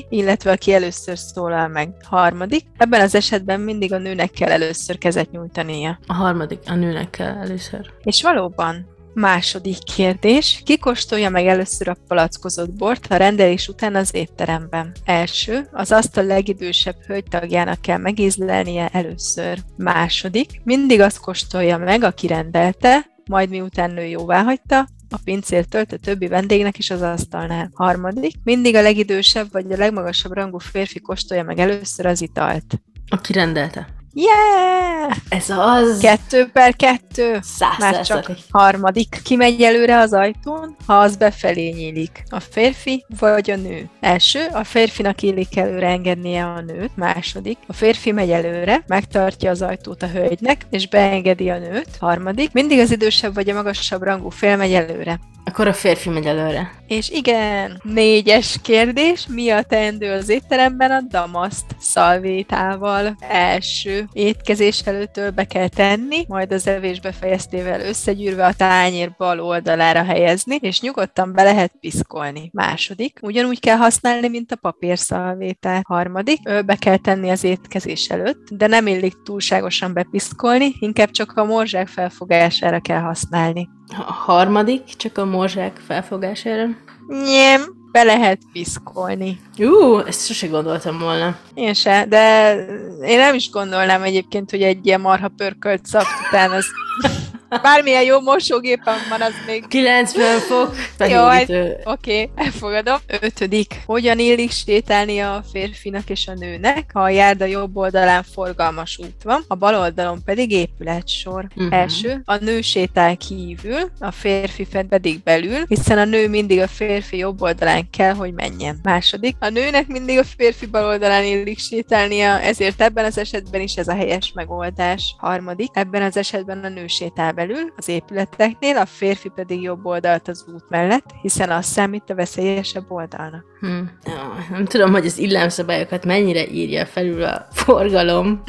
illetve aki először szólal meg. Harmadik, ebben az esetben mindig a nőnek kell először kezet nyújtania. A harmadik, a nőnek kell először. És valóban, Második kérdés. Ki kóstolja meg először a palackozott bort a rendelés után az étteremben? Első. Az asztal legidősebb hölgytagjának kell megízlelnie először. Második. Mindig azt kóstolja meg, aki rendelte, majd miután nő jóvá hagyta, a pincértől a többi vendégnek is az asztalnál. Harmadik. Mindig a legidősebb vagy a legmagasabb rangú férfi kóstolja meg először az italt. Aki rendelte. Yeah! Ez az. Kettő per kettő. Száz Már csak százalék. harmadik. Ki megy előre az ajtón, ha az befelé nyílik? A férfi vagy a nő? Első, a férfinak illik előre engednie a nőt. Második, a férfi megy előre, megtartja az ajtót a hölgynek, és beengedi a nőt. Harmadik, mindig az idősebb vagy a magasabb rangú fél megy előre. Akkor a férfi megy előre. És igen, négyes kérdés, mi a teendő az étteremben a damaszt szalvétával? Első, étkezés előttől be kell tenni, majd az evés befejeztével összegyűrve a tányér bal oldalára helyezni, és nyugodtan be lehet piszkolni. Második, ugyanúgy kell használni, mint a papírszalvétát. Harmadik, be kell tenni az étkezés előtt, de nem illik túlságosan bepiszkolni, inkább csak a morzsák felfogására kell használni. A harmadik, csak a morzsák felfogására. Nem, be lehet piszkolni. Ú, ezt sose gondoltam volna. Én se, de én nem is gondolnám egyébként, hogy egy ilyen marha pörkölt szaft után az bármilyen jó mosógépen van, az még 90 fok. Jó, hát-. Oké, okay, elfogadom. Ötödik. Hogyan illik sétálni a férfinak és a nőnek, ha a járda jobb oldalán forgalmas út van, a bal oldalon pedig épületsor. Uh-huh. Első, a nő sétál kívül, a férfi pedig belül, hiszen a nő mindig a férfi jobb oldalán kell, hogy menjen. Második, a nőnek mindig a férfi bal oldalán illik sétálnia, ezért ebben az esetben is ez a helyes megoldás. Harmadik, ebben az esetben a nő sétál belül, az épületeknél, a férfi pedig jobb oldalt az út mellett, hiszen az számít a veszélyesebb oldalnak. Hm. Nem tudom, hogy az illemszabályokat mennyire írja felül a forgalom,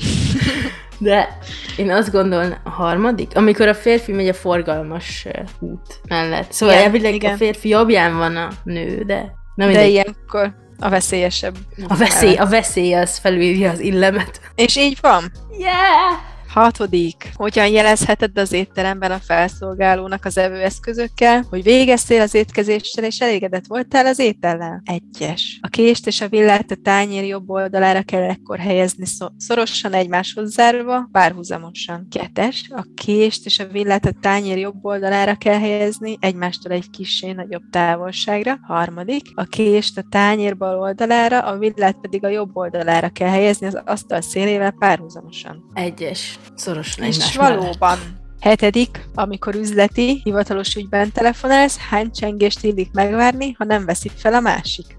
de én azt gondolom, a harmadik, amikor a férfi megy a forgalmas út mellett. Szóval Igen, elvileg igen. a férfi jobbján van a nő, de nem De ilyenkor a veszélyesebb. A veszély, a veszély az felülírja az illemet. És így van. Yeah! Hatodik. Hogyan jelezheted az étteremben a felszolgálónak az evőeszközökkel, hogy végeztél az étkezéssel és elégedett voltál az étellel? Egyes. A kést és a villát a tányér jobb oldalára kell ekkor helyezni szor- szorosan egymáshoz zárva, párhuzamosan. Kettes. A kést és a villát a tányér jobb oldalára kell helyezni egymástól egy kissé nagyobb távolságra. Harmadik. A kést a tányér bal oldalára, a villát pedig a jobb oldalára kell helyezni az asztal szélével párhuzamosan. Egyes. Szorosan És egymás mellett. valóban. Hetedik, amikor üzleti, hivatalos ügyben telefonálsz, hány csengést illik megvárni, ha nem veszik fel a másik?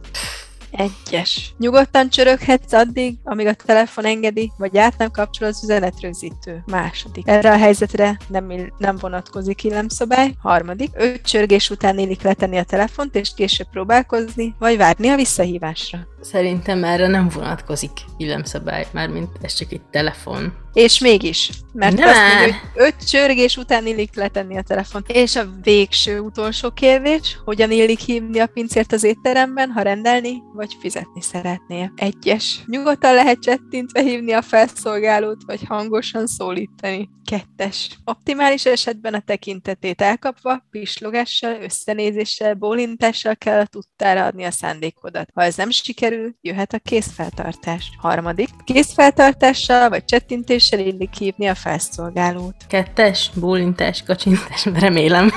Egyes. Nyugodtan csöröghetsz addig, amíg a telefon engedi, vagy át nem kapcsol az üzenetrögzítő. Második. Erre a helyzetre nem, ill- nem vonatkozik illemszabály. Harmadik. Öt csörgés után illik letenni a telefont, és később próbálkozni, vagy várni a visszahívásra. Szerintem erre nem vonatkozik illemszabály, mármint ez csak egy telefon. És mégis, mert Nem. azt mondja, hogy öt csörgés után illik letenni a telefont. És a végső utolsó kérdés, hogyan illik hívni a pincért az étteremben, ha rendelni vagy fizetni szeretnél? Egyes. Nyugodtan lehet csettintve hívni a felszolgálót, vagy hangosan szólítani. Kettes. Optimális esetben a tekintetét elkapva, pislogással, összenézéssel, bólintással kell a tudtára adni a szándékodat. Ha ez nem sikerül, jöhet a készfeltartás. Harmadik. Készfeltartással vagy csettintéssel illik hívni a felszolgálót. Kettes, bólintás, kacsintás, remélem.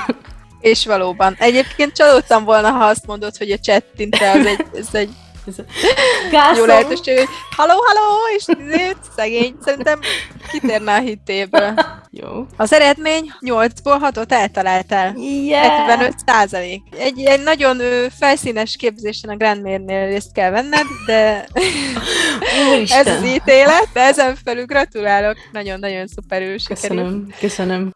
És valóban. Egyébként csalódtam volna, ha azt mondod, hogy a csettinte az egy, ez egy Gászom. Jó lehetőség, hogy haló, haló, és szegény, szerintem kitérne a hitéből. Jó. Az eredmény 8-ból 6-ot eltaláltál. Yeah. 75 százalék. Egy, egy nagyon felszínes képzésen a Grand Mairnél részt kell venned, de ez az ítélet, de ezen felül gratulálok. Nagyon-nagyon szuperül sikerült. Köszönöm, köszönöm.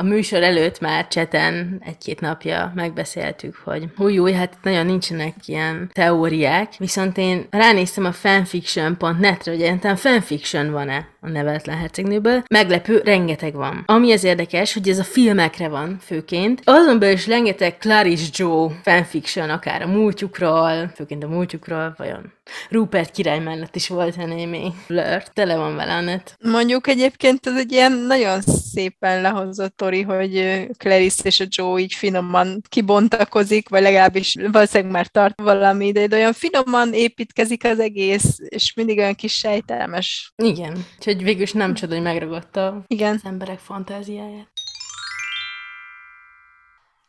A műsor előtt már cseten egy-két napja megbeszéltük, hogy új, új, hát nagyon nincsenek ilyen teóriák, viszont én ránéztem a fanfiction.net-re, hogy egyáltalán fanfiction van-e a nevetlen hercegnőből. Meglepő, rengeteg van. Ami az érdekes, hogy ez a filmekre van főként. Azon belül is rengeteg Clarice Joe fanfiction, akár a múltjukról, főként a múltjukról, vajon Rupert király mellett is volt a némi flirt, tele van vele a net. Mondjuk egyébként ez egy ilyen nagyon szépen lehozott tori, hogy Clarice és a Joe így finoman kibontakozik, vagy legalábbis valószínűleg már tart valami ide, de olyan finoman építkezik az egész, és mindig olyan kis sejtelmes. Igen, úgyhogy végül is nem csoda, hogy megragadta Igen. az emberek fantáziáját.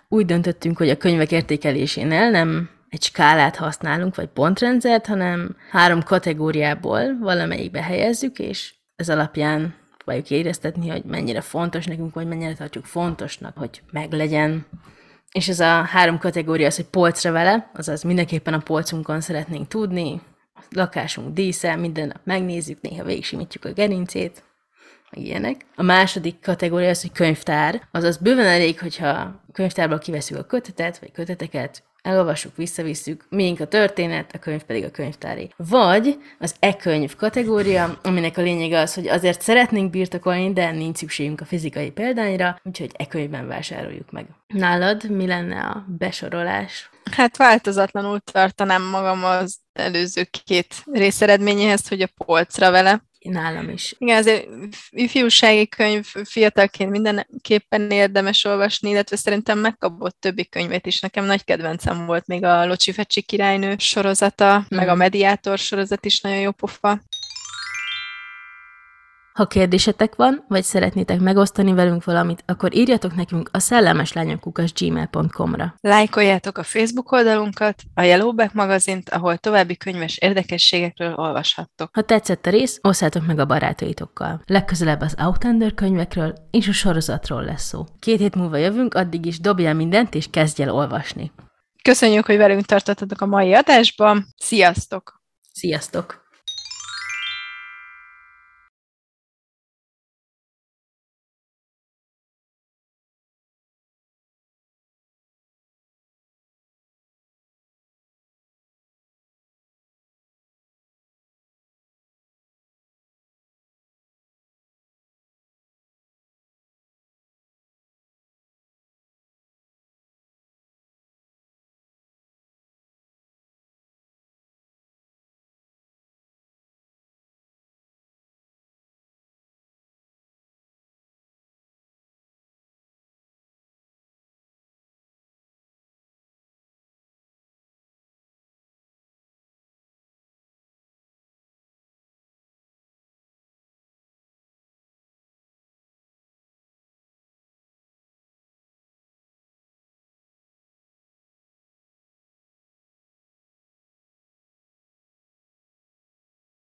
Úgy döntöttünk, hogy a könyvek értékelésénél nem egy skálát használunk, vagy pontrendszert, hanem három kategóriából valamelyikbe helyezzük, és ez alapján próbáljuk éreztetni, hogy mennyire fontos nekünk, vagy mennyire tartjuk fontosnak, hogy meglegyen. És ez a három kategória az, hogy polcra vele, azaz mindenképpen a polcunkon szeretnénk tudni, a lakásunk dísze, minden nap megnézzük, néha végigsimítjuk a gerincét, meg ilyenek. A második kategória az, hogy könyvtár, azaz bőven elég, hogyha könyvtárból kiveszünk a kötetet, vagy köteteket, elolvassuk, visszavisszük, miénk a történet, a könyv pedig a könyvtáré. Vagy az e-könyv kategória, aminek a lényege az, hogy azért szeretnénk birtokolni, de nincs szükségünk a fizikai példányra, úgyhogy e-könyvben vásároljuk meg. Nálad mi lenne a besorolás? Hát változatlanul tartanám magam az előző két részeredményéhez, hogy a polcra vele. Nálam is. Igen, azért ifjúsági könyv fiatalként mindenképpen érdemes olvasni, illetve szerintem megkapott többi könyvet is. Nekem nagy kedvencem volt még a Locsi Fecsi királynő sorozata, mm. meg a Mediátor sorozat is nagyon jó pofa. Ha kérdésetek van, vagy szeretnétek megosztani velünk valamit, akkor írjatok nekünk a szellemeslányokkukas gmail.com-ra. Lájkoljátok a Facebook oldalunkat, a Yellowback magazint, ahol további könyves érdekességekről olvashattok. Ha tetszett a rész, osszátok meg a barátaitokkal. Legközelebb az Outlander könyvekről és a sorozatról lesz szó. Két hét múlva jövünk, addig is dobjál mindent és kezdj el olvasni. Köszönjük, hogy velünk tartottatok a mai adásban. Sziasztok! Sziasztok!